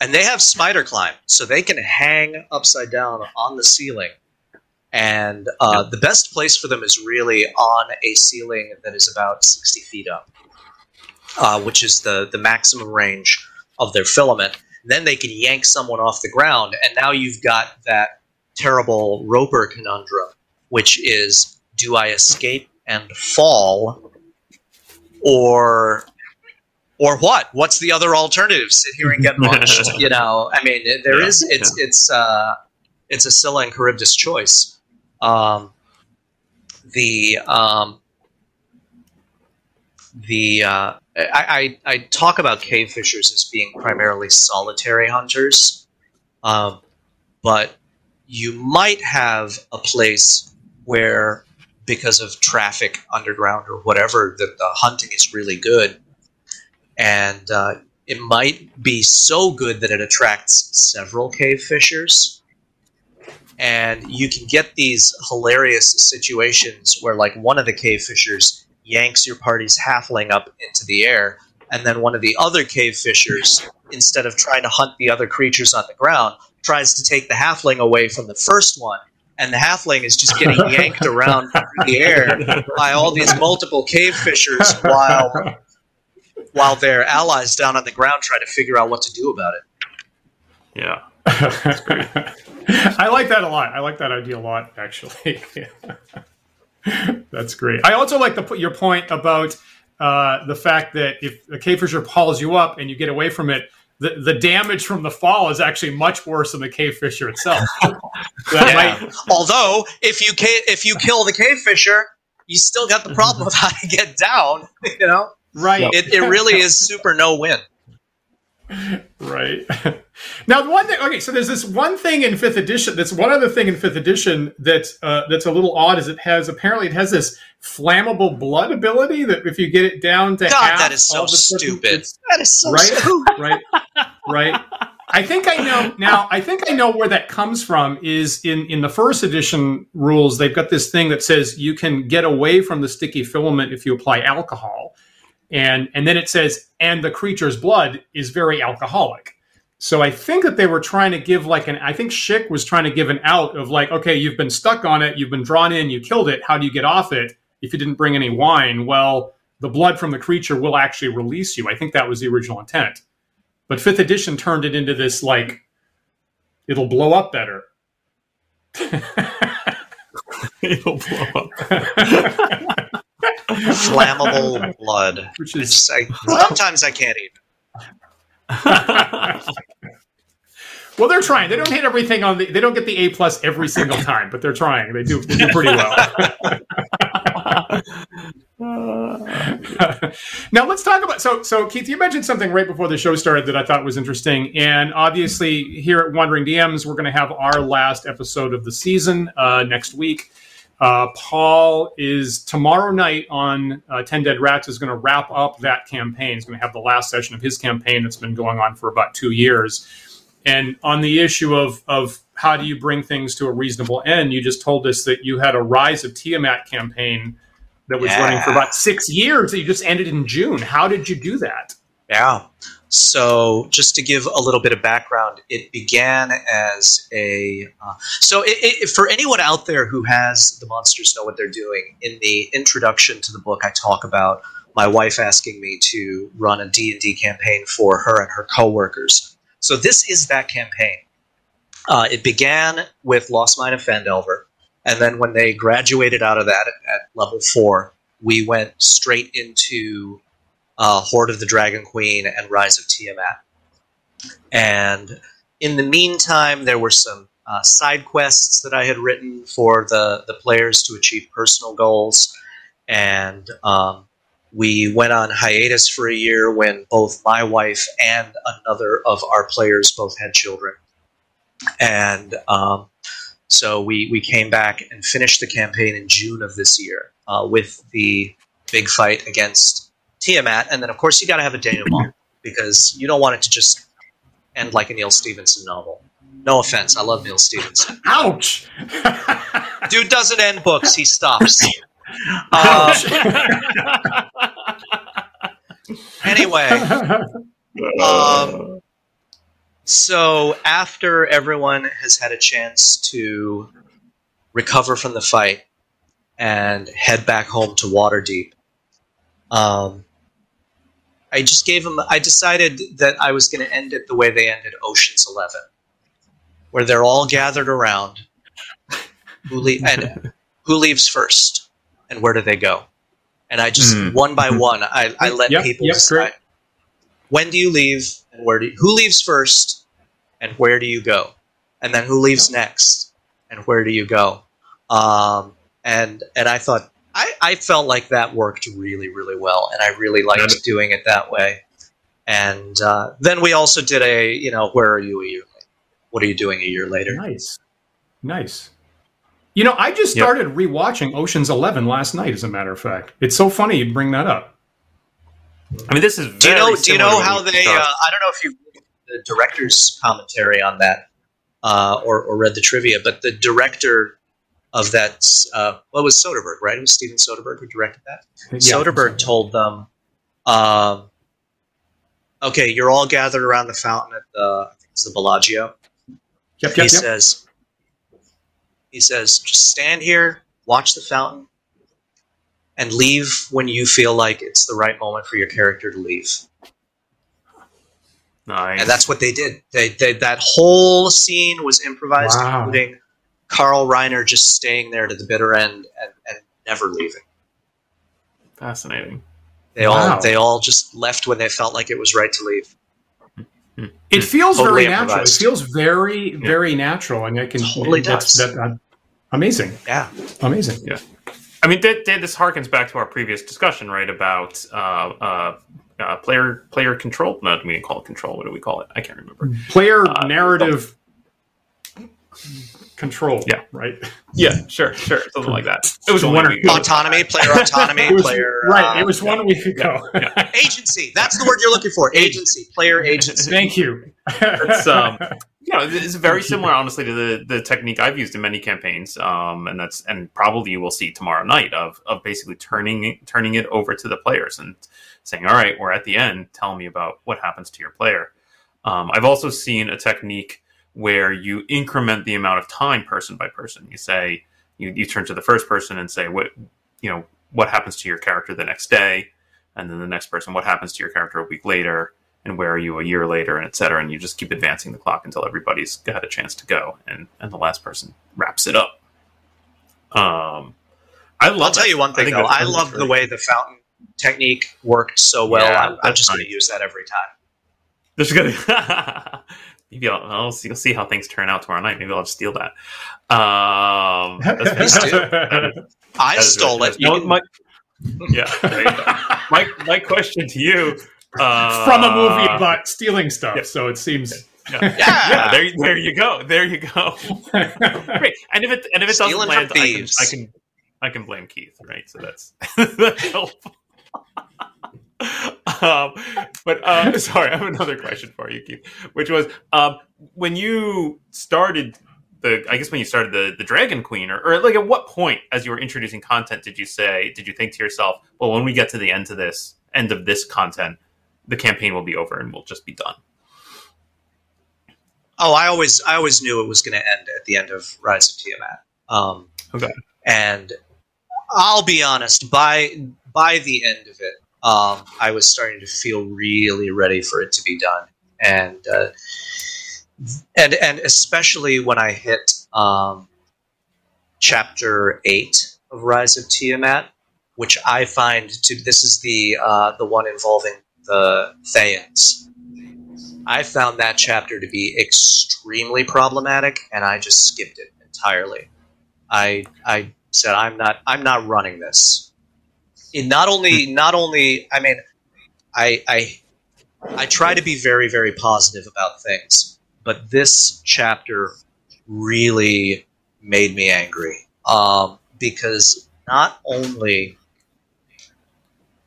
and they have spider climb, so they can hang upside down on the ceiling. And uh, the best place for them is really on a ceiling that is about sixty feet up, uh, which is the the maximum range of their filament. Then they can yank someone off the ground, and now you've got that terrible roper conundrum, which is: do I escape and fall, or or what? What's the other alternative? Sit here and get launched? you know, I mean, there yeah, is it's yeah. it's uh, it's a Scylla and Charybdis choice. Um, the um, the uh, I, I, I talk about cave fishers as being primarily solitary hunters, um, but you might have a place where because of traffic underground or whatever that the hunting is really good. And uh, it might be so good that it attracts several cave fishers. And you can get these hilarious situations where like one of the cave fishers yanks your party's halfling up into the air and then one of the other cave fishers instead of trying to hunt the other creatures on the ground tries to take the halfling away from the first one and the halfling is just getting yanked around through the air by all these multiple cave fishers while while their allies down on the ground try to figure out what to do about it. Yeah. I like that a lot. I like that idea a lot, actually. That's great. I also like the your point about uh, the fact that if a cave fisher hauls you up and you get away from it, the, the damage from the fall is actually much worse than the cave fisher itself. yeah. might... Although, if you ca- if you kill the cave fisher, you still got the problem of how to get down. You know. Right. It, it really is super no win. Right. Now, the one thing. Okay, so there's this one thing in fifth edition. That's one other thing in fifth edition that's uh, that's a little odd. Is it has apparently it has this flammable blood ability that if you get it down to God, half, that is so stupid. That is so right, stupid. Right. Right. I think I know now. I think I know where that comes from. Is in in the first edition rules, they've got this thing that says you can get away from the sticky filament if you apply alcohol and and then it says and the creature's blood is very alcoholic so i think that they were trying to give like an i think schick was trying to give an out of like okay you've been stuck on it you've been drawn in you killed it how do you get off it if you didn't bring any wine well the blood from the creature will actually release you. I think that was the original intent. But fifth edition turned it into this like it'll blow up better. It'll blow up. Flammable blood. Which is I, sometimes I can't even. well, they're trying. They don't hit everything on the. They don't get the A plus every single time, but they're trying. They do. They do pretty well. now let's talk about so so Keith. You mentioned something right before the show started that I thought was interesting, and obviously here at Wandering DMs, we're going to have our last episode of the season uh, next week. Uh, Paul is tomorrow night on uh, Ten Dead Rats is going to wrap up that campaign. He's going to have the last session of his campaign that's been going on for about two years. And on the issue of of how do you bring things to a reasonable end, you just told us that you had a Rise of Tiamat campaign that was Yeah. running for about six years that you just ended in June. How did you do that? Yeah. So, just to give a little bit of background, it began as a. Uh, so, it, it, for anyone out there who has the monsters know what they're doing, in the introduction to the book, I talk about my wife asking me to run a D and D campaign for her and her coworkers. So, this is that campaign. Uh, it began with Lost Mine of Phandelver, and then when they graduated out of that at, at level four, we went straight into uh, Hoard of the Dragon Queen and Rise of Tiamat. And in the meantime, there were some uh, side quests that I had written for the, the players to achieve personal goals. And um, we went on hiatus for a year when both my wife and another of our players both had children. And um, so we, we came back and finished the campaign in June of this year uh, with the big fight against Tiamat, and then of course you got to have a denouement because you don't want it to just end like a Neal Stephenson novel. No offense, I love Neal Stephenson. Ouch! Dude doesn't end books; he stops. Um, anyway, um, so after everyone has had a chance to recover from the fight and head back home to Waterdeep, um, I just gave them. I decided that I was going to end it the way they ended Ocean's Eleven, where they're all gathered around. Who le- and who leaves first, and where do they go? And I just Hmm. one by one, I, I let Yep, people yep, decide. great. When do you leave, and where do you, who leaves first, and where do you go? And then who leaves next, and where do you go? Um, and and I thought I, I felt like that worked really really well, and I really liked Got it. doing it that way. And uh, then we also did a you know where are you a year later? What are you doing a year later? nice, nice. You know, I just Yep. started rewatching Ocean's Eleven last night. As a matter of fact, it's so funny you bring that up. I mean, this is. Do you very know? Do you know how they? Uh. I don't know if you the director's commentary on that uh, or, or read the trivia, but the director of that, uh, well, it was Soderbergh, right? It was Steven Soderbergh who directed that. Yeah. Soderbergh told them, um, "Okay, you're all gathered around the fountain at the, I think it's the Bellagio." Yep, he yep, yep. says, "He says, just stand here, watch the fountain, and leave when you feel like it's the right moment for your character to leave." Nice. and that's what they did. They, they that whole scene was improvised, Wow. including Carl Reiner just staying there to the bitter end and, and never leaving. fascinating. They Wow. all they all just left when they felt like it was right to leave. It feels Totally very natural. It feels very, very natural, and I can Totally that's, does. That, that, amazing, Yeah, amazing. Yeah. I mean, that, that, this harkens back to our previous discussion, right? About uh, uh, uh, player player control. No, we didn't call it control. What do we call it? I can't remember. Player Uh, narrative control. Yeah. right. Yeah, sure, sure, something like that. It was One one week ago. autonomy, player autonomy, was, player right. uh, it was one week ago. agency. That's the word you're looking for. Agency, player agency. Thank you. It's, um, you know, it's very similar, honestly, to the, the technique I've used in many campaigns, um, and that's and probably you will see tomorrow night of of basically turning it, turning it over to the players and saying, "All right, we're at the end. Tell me about what happens to your player." Um, I've also seen a technique where you increment the amount of time person by person. You say you, you turn to the first person and say, "What you know, what happens to your character the next day?" and then the next person, what happens to your character a week later, and where are you a year later, and et cetera. And you just keep advancing the clock until everybody's got a chance to go, and and the last person wraps it up. Um, I love. I'll tell that. you one thing think though. I love the way the fountain technique worked so well. Yeah, I'm, I'm just going to use that every time. There's gonna maybe I'll, I'll see, I'll see how things turn out tomorrow night. Maybe I'll just steal that. Um, that's Please do. I stole really it. You No, my, yeah, there you go. my my question to you uh, From a movie about stealing stuff, yeah. so it seems. Yeah, Yeah. yeah, there, there you go, there you go. Great, and if it and if it doesn't land, I can. I can I can blame Keith, right? So that's that's helpful. Um, but uh, sorry, I have another question for you, Keith, which was um, when you started the, I guess when you started the the Dragon Queen, or, or like at what point, as you were introducing content, did you say, did you think to yourself, well, when we get to the end of this, end of this content, the campaign will be over and we'll just be done. Oh, I always I always knew it was going to end at the end of Rise of Tiamat. Um, Okay. And I'll be honest, by by the end of it, um, I was starting to feel really ready for it to be done, and uh, and and especially when I hit um, chapter eight of Rise of Tiamat, which I find to this is the uh, the one involving the Thayans. I found that chapter to be extremely problematic, and I just skipped it entirely. I I said I'm not I'm not running this. It not only not only I mean I I I try to be very very positive about things, but this chapter really made me angry um, because not only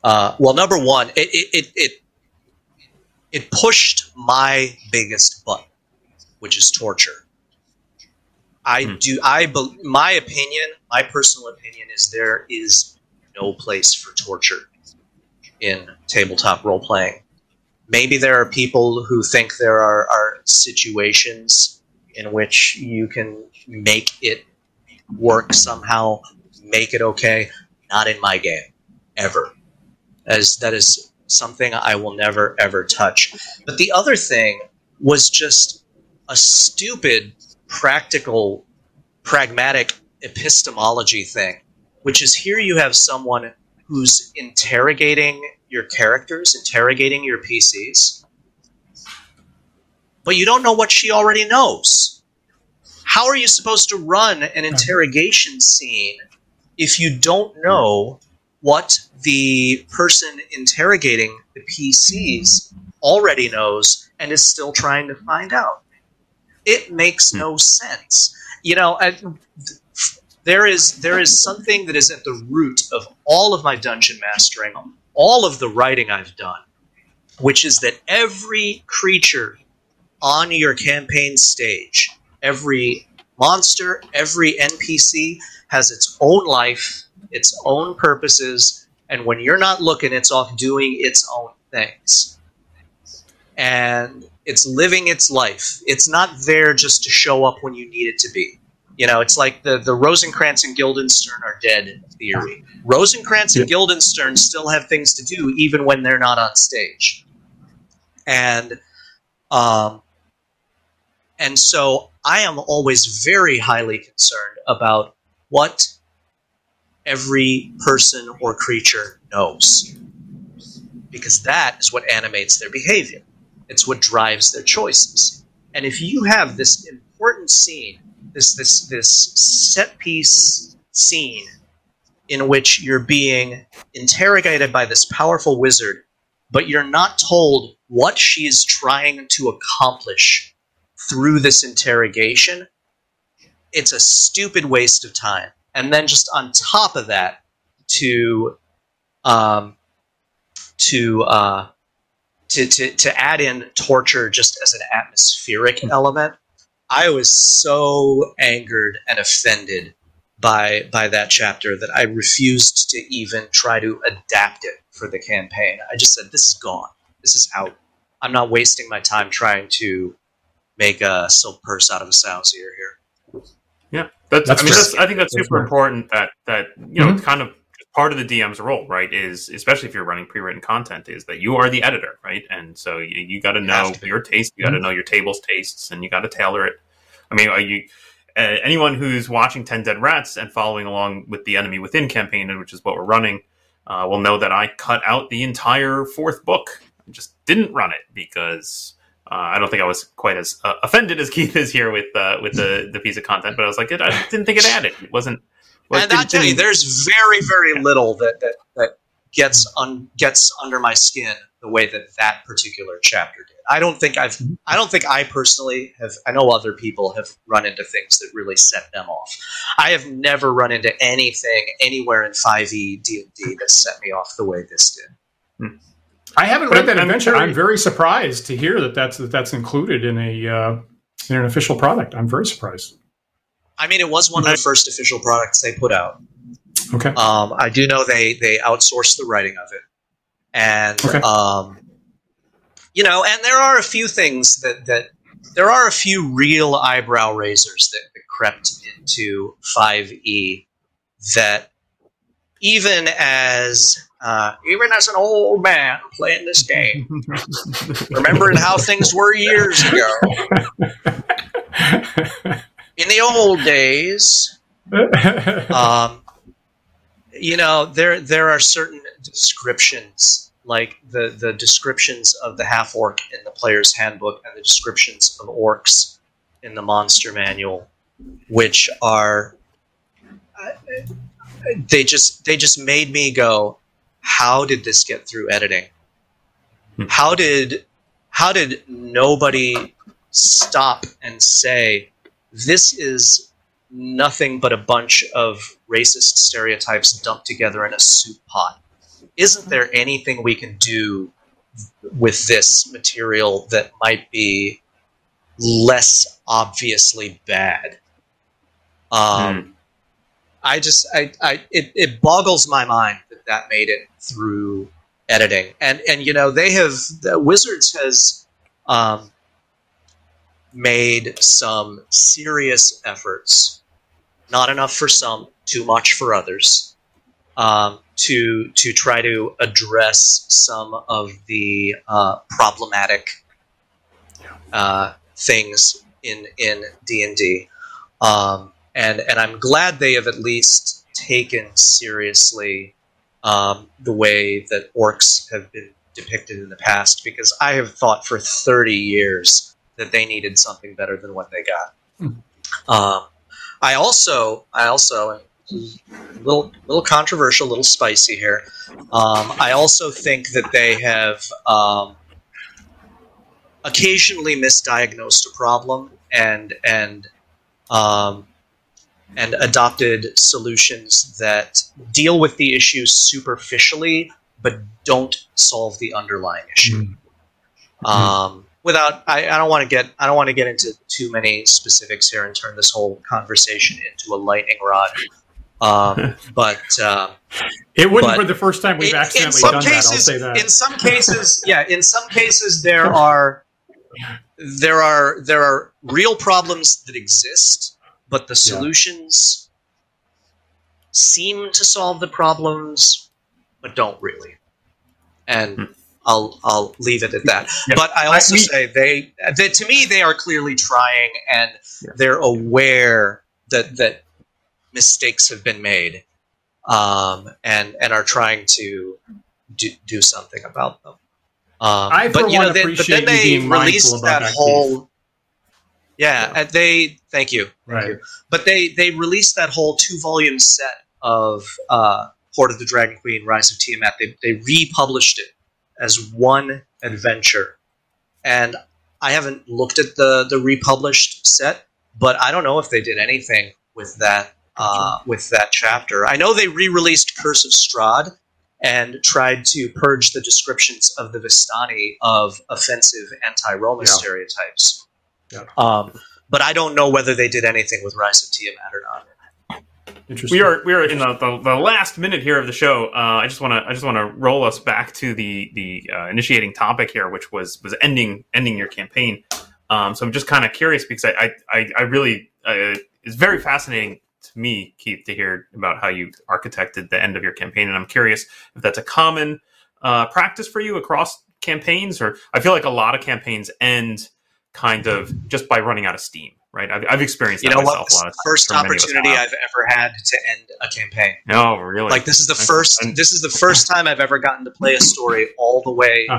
uh, well number one it it, it it it pushed my biggest button, which is torture. I Hmm. do. I bel my opinion, my personal opinion is there is no place for torture in tabletop role playing. Maybe there are people who think there are, are situations in which you can make it work somehow, make it okay. Not in my game, ever. As that is something I will never ever touch. But the other thing was just a stupid practical, pragmatic epistemology thing, which is here you have someone who's interrogating your characters, interrogating your PCs, but you don't know what she already knows. How are you supposed to run an interrogation scene if you don't know what the person interrogating the PCs already knows and is still trying to find out? It makes hmm. no sense. You know, I, there is there is something that is at the root of all of my dungeon mastering, all of the writing I've done, which is that every creature on your campaign stage, every monster, every NPC has its own life, its own purposes, and when you're not looking, it's off doing its own things. And it's living its life. It's not there just to show up when you need it to be. You know, it's like the, the Rosencrantz and Guildenstern are dead in theory. Rosencrantz and Guildenstern still have things to do even when they're not on stage. And um, and so I am always very highly concerned about what every person or creature knows. Because that is what animates their behavior. It's what drives their choices. And if you have this important scene, this this this set piece scene in which you're being interrogated by this powerful wizard, but you're not told what she is trying to accomplish through this interrogation, it's a stupid waste of time. And then just on top of that, to um, to uh, to, to, to add in torture just as an atmospheric element. I was so angered and offended by by that chapter that I refused to even try to adapt it for the campaign. I just said, "This is gone. This is out. I'm not wasting my time trying to make a silk purse out of a sow's ear here." Yeah, that's. That's I mean, that's, I think that's That's super important. That that you know, Mhm. kind of part of the DM's role, right, is especially if you're running pre-written content, is that you are the editor, right, and so you, you got to know your taste, you got to mm-hmm. know your table's tastes, and you got to tailor it. I mean, are you uh, anyone who's watching Ten Dead Rats and following along with the Enemy Within campaign, which is what we're running, uh, will know that I cut out the entire fourth book. I just didn't run it because uh, I don't think I was quite as uh, offended as Keith is here with uh, with the, the piece of content. But I was like, I didn't think it added. It wasn't. Well, and I tell you, there's very very little that that, that gets un, gets under my skin the way that that particular chapter did. I don't think I've mm-hmm. I don't think I personally have I know other people have run into things that really set them off. I have never run into anything anywhere in 5e D&D that set me off the way this did. Hmm. I haven't read that adventure. I'm very surprised to hear that that's that that's included in a uh, in an official product. I'm very surprised. I mean, it was one of the first official products they put out. Okay. Um, I do know they they outsourced the writing of it, and okay. um, you know, and there are a few things that that there are a few real eyebrow raisers that, that crept into 5e that even as uh, even as an old man playing this game, remembering how things were years ago. In the old days, um, you know, there there are certain descriptions like the the descriptions of the half orc in the player's handbook and the descriptions of orcs in the monster manual, which are they just they just made me go, how did this get through editing? Hmm. How did how did nobody stop and say this is nothing but a bunch of racist stereotypes dumped together in a soup pot? isn't there anything we can do with this material that might be less obviously bad? Um, mm. I just, I, I, it, it boggles my mind that that made it through editing, and and you know they have the Wizards has um, made some serious efforts, not enough for some, too much for others, um, to to try to address some of the uh, problematic uh, things in in D and D, um, and and I'm glad they have at least taken seriously um, the way that orcs have been depicted in the past, because I have thought for 30 years that they needed something better than what they got. Mm. Um, I also I also little little controversial, a little spicy here. Um, I also think that they have um, occasionally misdiagnosed a problem and and um, and adopted solutions that deal with the issue superficially, but don't solve the underlying issue. Mm-hmm. Without, I, I don't want to get I don't want to get into too many specifics here and turn this whole conversation into a lightning rod. Um, but uh, it wouldn't but be the first time we've in, accidentally in done cases, that. I'll say that. In some cases, yeah, in some cases there are there are there are real problems that exist, but the solutions yeah. seem to solve the problems, but don't really. And hmm. I'll I'll leave it at that. Yeah. But I also I, say they, they to me they are clearly trying and yeah. they're aware that that mistakes have been made um, and and are trying to do, do something about them. Um, I, but you know, then, but then they released that, that whole. Yeah, yeah, they thank you, thank right. you. But they they released that whole two volume set of uh, Hoard of the Dragon Queen, Rise of Tiamat. They they republished it as one adventure, and I haven't looked at the the republished set, but I don't know if they did anything with that uh, with that chapter. I know they re-released Curse of Strahd and tried to purge the descriptions of the Vistani of offensive anti-Roma yeah. stereotypes. Yeah. Um, but I don't know whether they did anything with Rise of Tiamat or not. We are we are in the, the, the, last minute here of the show. Uh, I just want to I just want to roll us back to the the uh, initiating topic here, which was was ending ending your campaign. Um, so I'm just kind of curious because I I, I really uh, it's very fascinating to me, Keith, to hear about how you architected the end of your campaign, and I'm curious if that's a common uh, practice for you across campaigns, or I feel like a lot of campaigns end kind of just by running out of steam. Right, I've, I've experienced you that know myself what? a lot. First or many of us opportunity. I've ever had to end a campaign. No, really. Like this is the Okay. first. This is the first time I've ever gotten to play a story all the way Huh.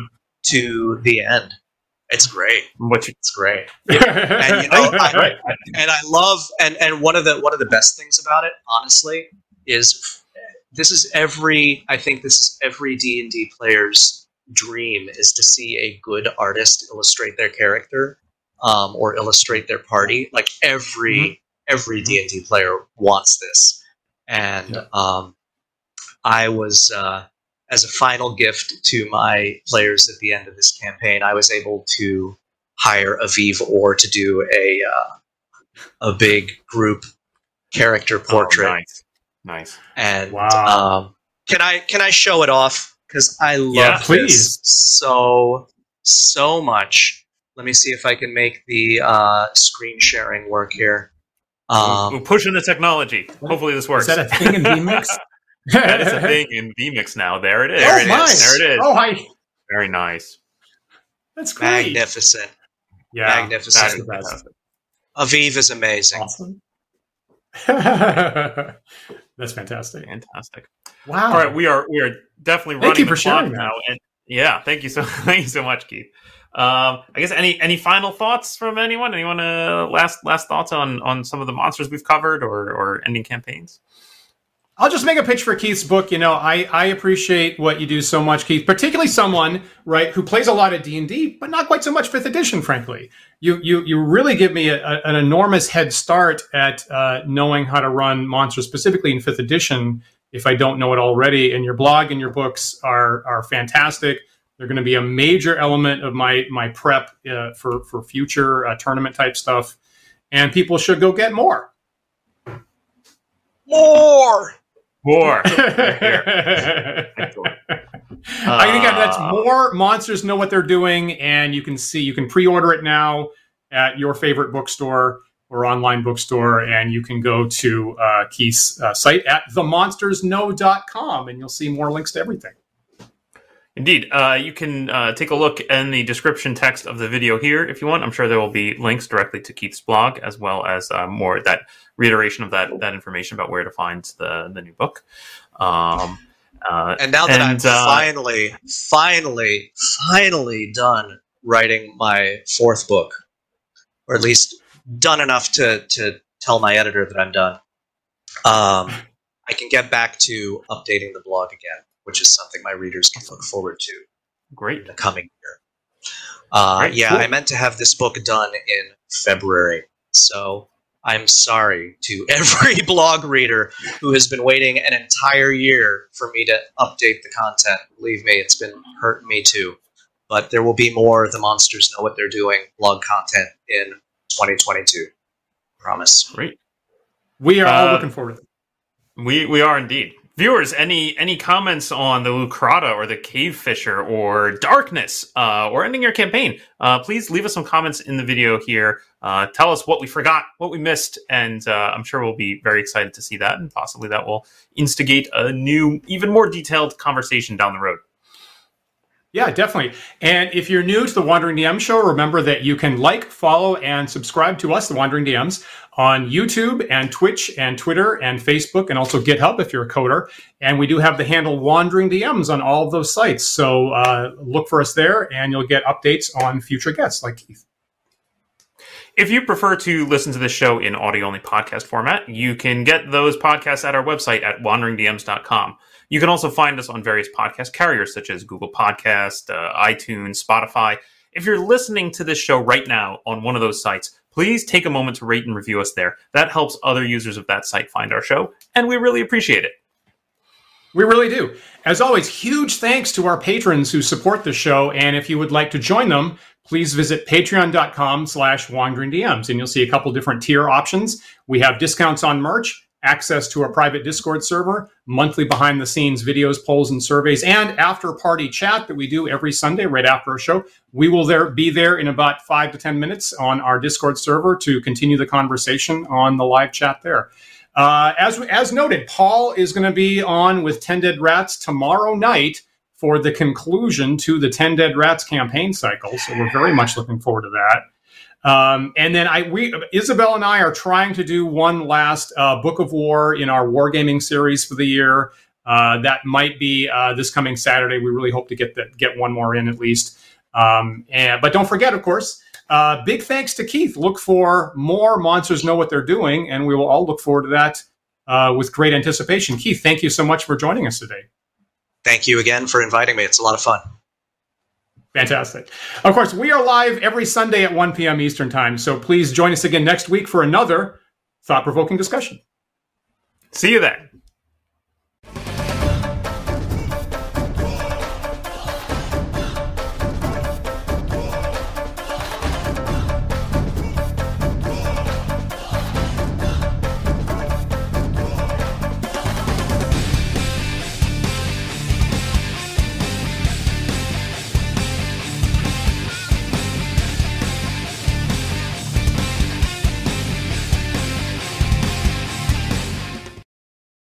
to the end. It's great. what you, It's great. And you know, I- right. and I love and and one of the one of the best things about it, honestly, is this is every I think this is every D and D player's dream is to see a good artist illustrate their character um, or illustrate their party. Like every every D and D player wants this, and um, I was. Uh, as a final gift to my players at the end of this campaign, I was able to hire Aviv Or to do a uh, a big group character portrait. Oh, nice. Nice. And Wow. um, can I can I show it off? Because I love Yeah, this so so much. Let me see if I can make the uh, screen sharing work here. Um, We're pushing the technology. Hopefully this works. Is that a thing in VMix? that is a thing in vmix now. There it is. Oh, There it nice. is. There it is. Oh, hi. Very nice. That's great. magnificent, Yeah. magnificent. That's the best. Aviv is amazing. Awesome. That's fantastic. Fantastic. Wow. All right, we are we are definitely Thank running you the for clock sharing now, and yeah, thank you so thank you so much, Keith. Um, I guess any any final thoughts from anyone? Anyone uh, last last thoughts on on some of the monsters we've covered or or ending campaigns? I'll just make a pitch for Keith's book. You know, I, I appreciate what you do so much, Keith. Particularly someone right who plays a lot of D and D, but not quite so much Fifth Edition. Frankly, you you you really give me a, a- an enormous head start at uh, knowing how to run monsters, specifically in Fifth Edition. If I don't know it already, and your blog and your books are are fantastic. They're going to be a major element of my my prep uh, for for future uh, tournament type stuff, and people should go get more. More. War. I think that's Uh, more monsters know what they're doing, and you can see you can pre-order it now at your favorite bookstore or online bookstore, and you can go to uh, Keith's uh, site at themonstersknow.com, and you'll see more links to everything. Indeed. Uh, you can uh, take a look in the description text of the video here if you want. I'm sure there will be links directly to Keith's blog as well as uh, more that reiteration of that that information about where to find the the new book. Um, uh, And now that And, I'm uh, finally, finally, finally done writing my fourth book, or at least done enough to to tell my editor that I'm done, um, I can get back to updating the blog again, which is something my readers can look forward to great. in the coming year. Uh, Right, yeah, cool. I meant to have this book done in February, so I'm sorry to every blog reader who has been waiting an entire year for me to update the content. Believe me, it's been hurting me too. But there will be more. The monsters know what they're doing. Blog content in 2022. Promise. Great. We are all Uh, looking forward to it. We we are indeed. Viewers, any any comments on the Leucrotta or the Cave Fisher or Darkness uh, or ending your campaign? Uh, please leave us some comments in the video here. Uh, tell us what we forgot, what we missed, and uh, I'm sure we'll be very excited to see that, and possibly that will instigate a new, even more detailed conversation down the road. Yeah, definitely. And if you're new to the Wandering DM show, remember that you can like, follow, and subscribe to us, the Wandering DMs, on YouTube and Twitch and Twitter and Facebook and also GitHub if you're a coder. And we do have the handle Wandering DMs on all of those sites. So uh, look for us there and you'll get updates on future guests like Keith. If you prefer to listen to this show in audio only podcast format, you can get those podcasts at our website at wanderingdms.com. You can also find us on various podcast carriers such as Google Podcast, uh, iTunes, Spotify. If you're listening to this show right now on one of those sites, please take a moment to rate and review us there. That helps other users of that site find our show, and we really appreciate it. We really do. As always, huge thanks to our patrons who support the show. And if you would like to join them, please visit patreon.com slash wandering DMs. And you'll see a couple different tier options. We have discounts on merch, access to our private Discord server, monthly behind the scenes videos, polls, and surveys, and after party chat that we do every Sunday right after our show. We will there be there in about five to 10 minutes on our Discord server to continue the conversation on the live chat there. Uh, as as noted, Paul is going to be on with Ten Dead Rats tomorrow night for the conclusion to the Ten Dead Rats campaign cycle. So we're very much looking forward to that. Um, and then I, we, Isabel and I are trying to do one last uh, Book of War in our wargaming series for the year. Uh, that might be uh, this coming Saturday. We really hope to get that, get one more in at least. Um, and, but don't forget, of course, uh, big thanks to Keith. Look for more monsters know what they're doing, and we will all look forward to that uh, with great anticipation. Keith, thank you so much for joining us today. Thank you again for inviting me. It's a lot of fun. Fantastic. Of course, we are live every Sunday at 1 p.m. Eastern Time, so please join us again next week for another thought provoking discussion. See you then.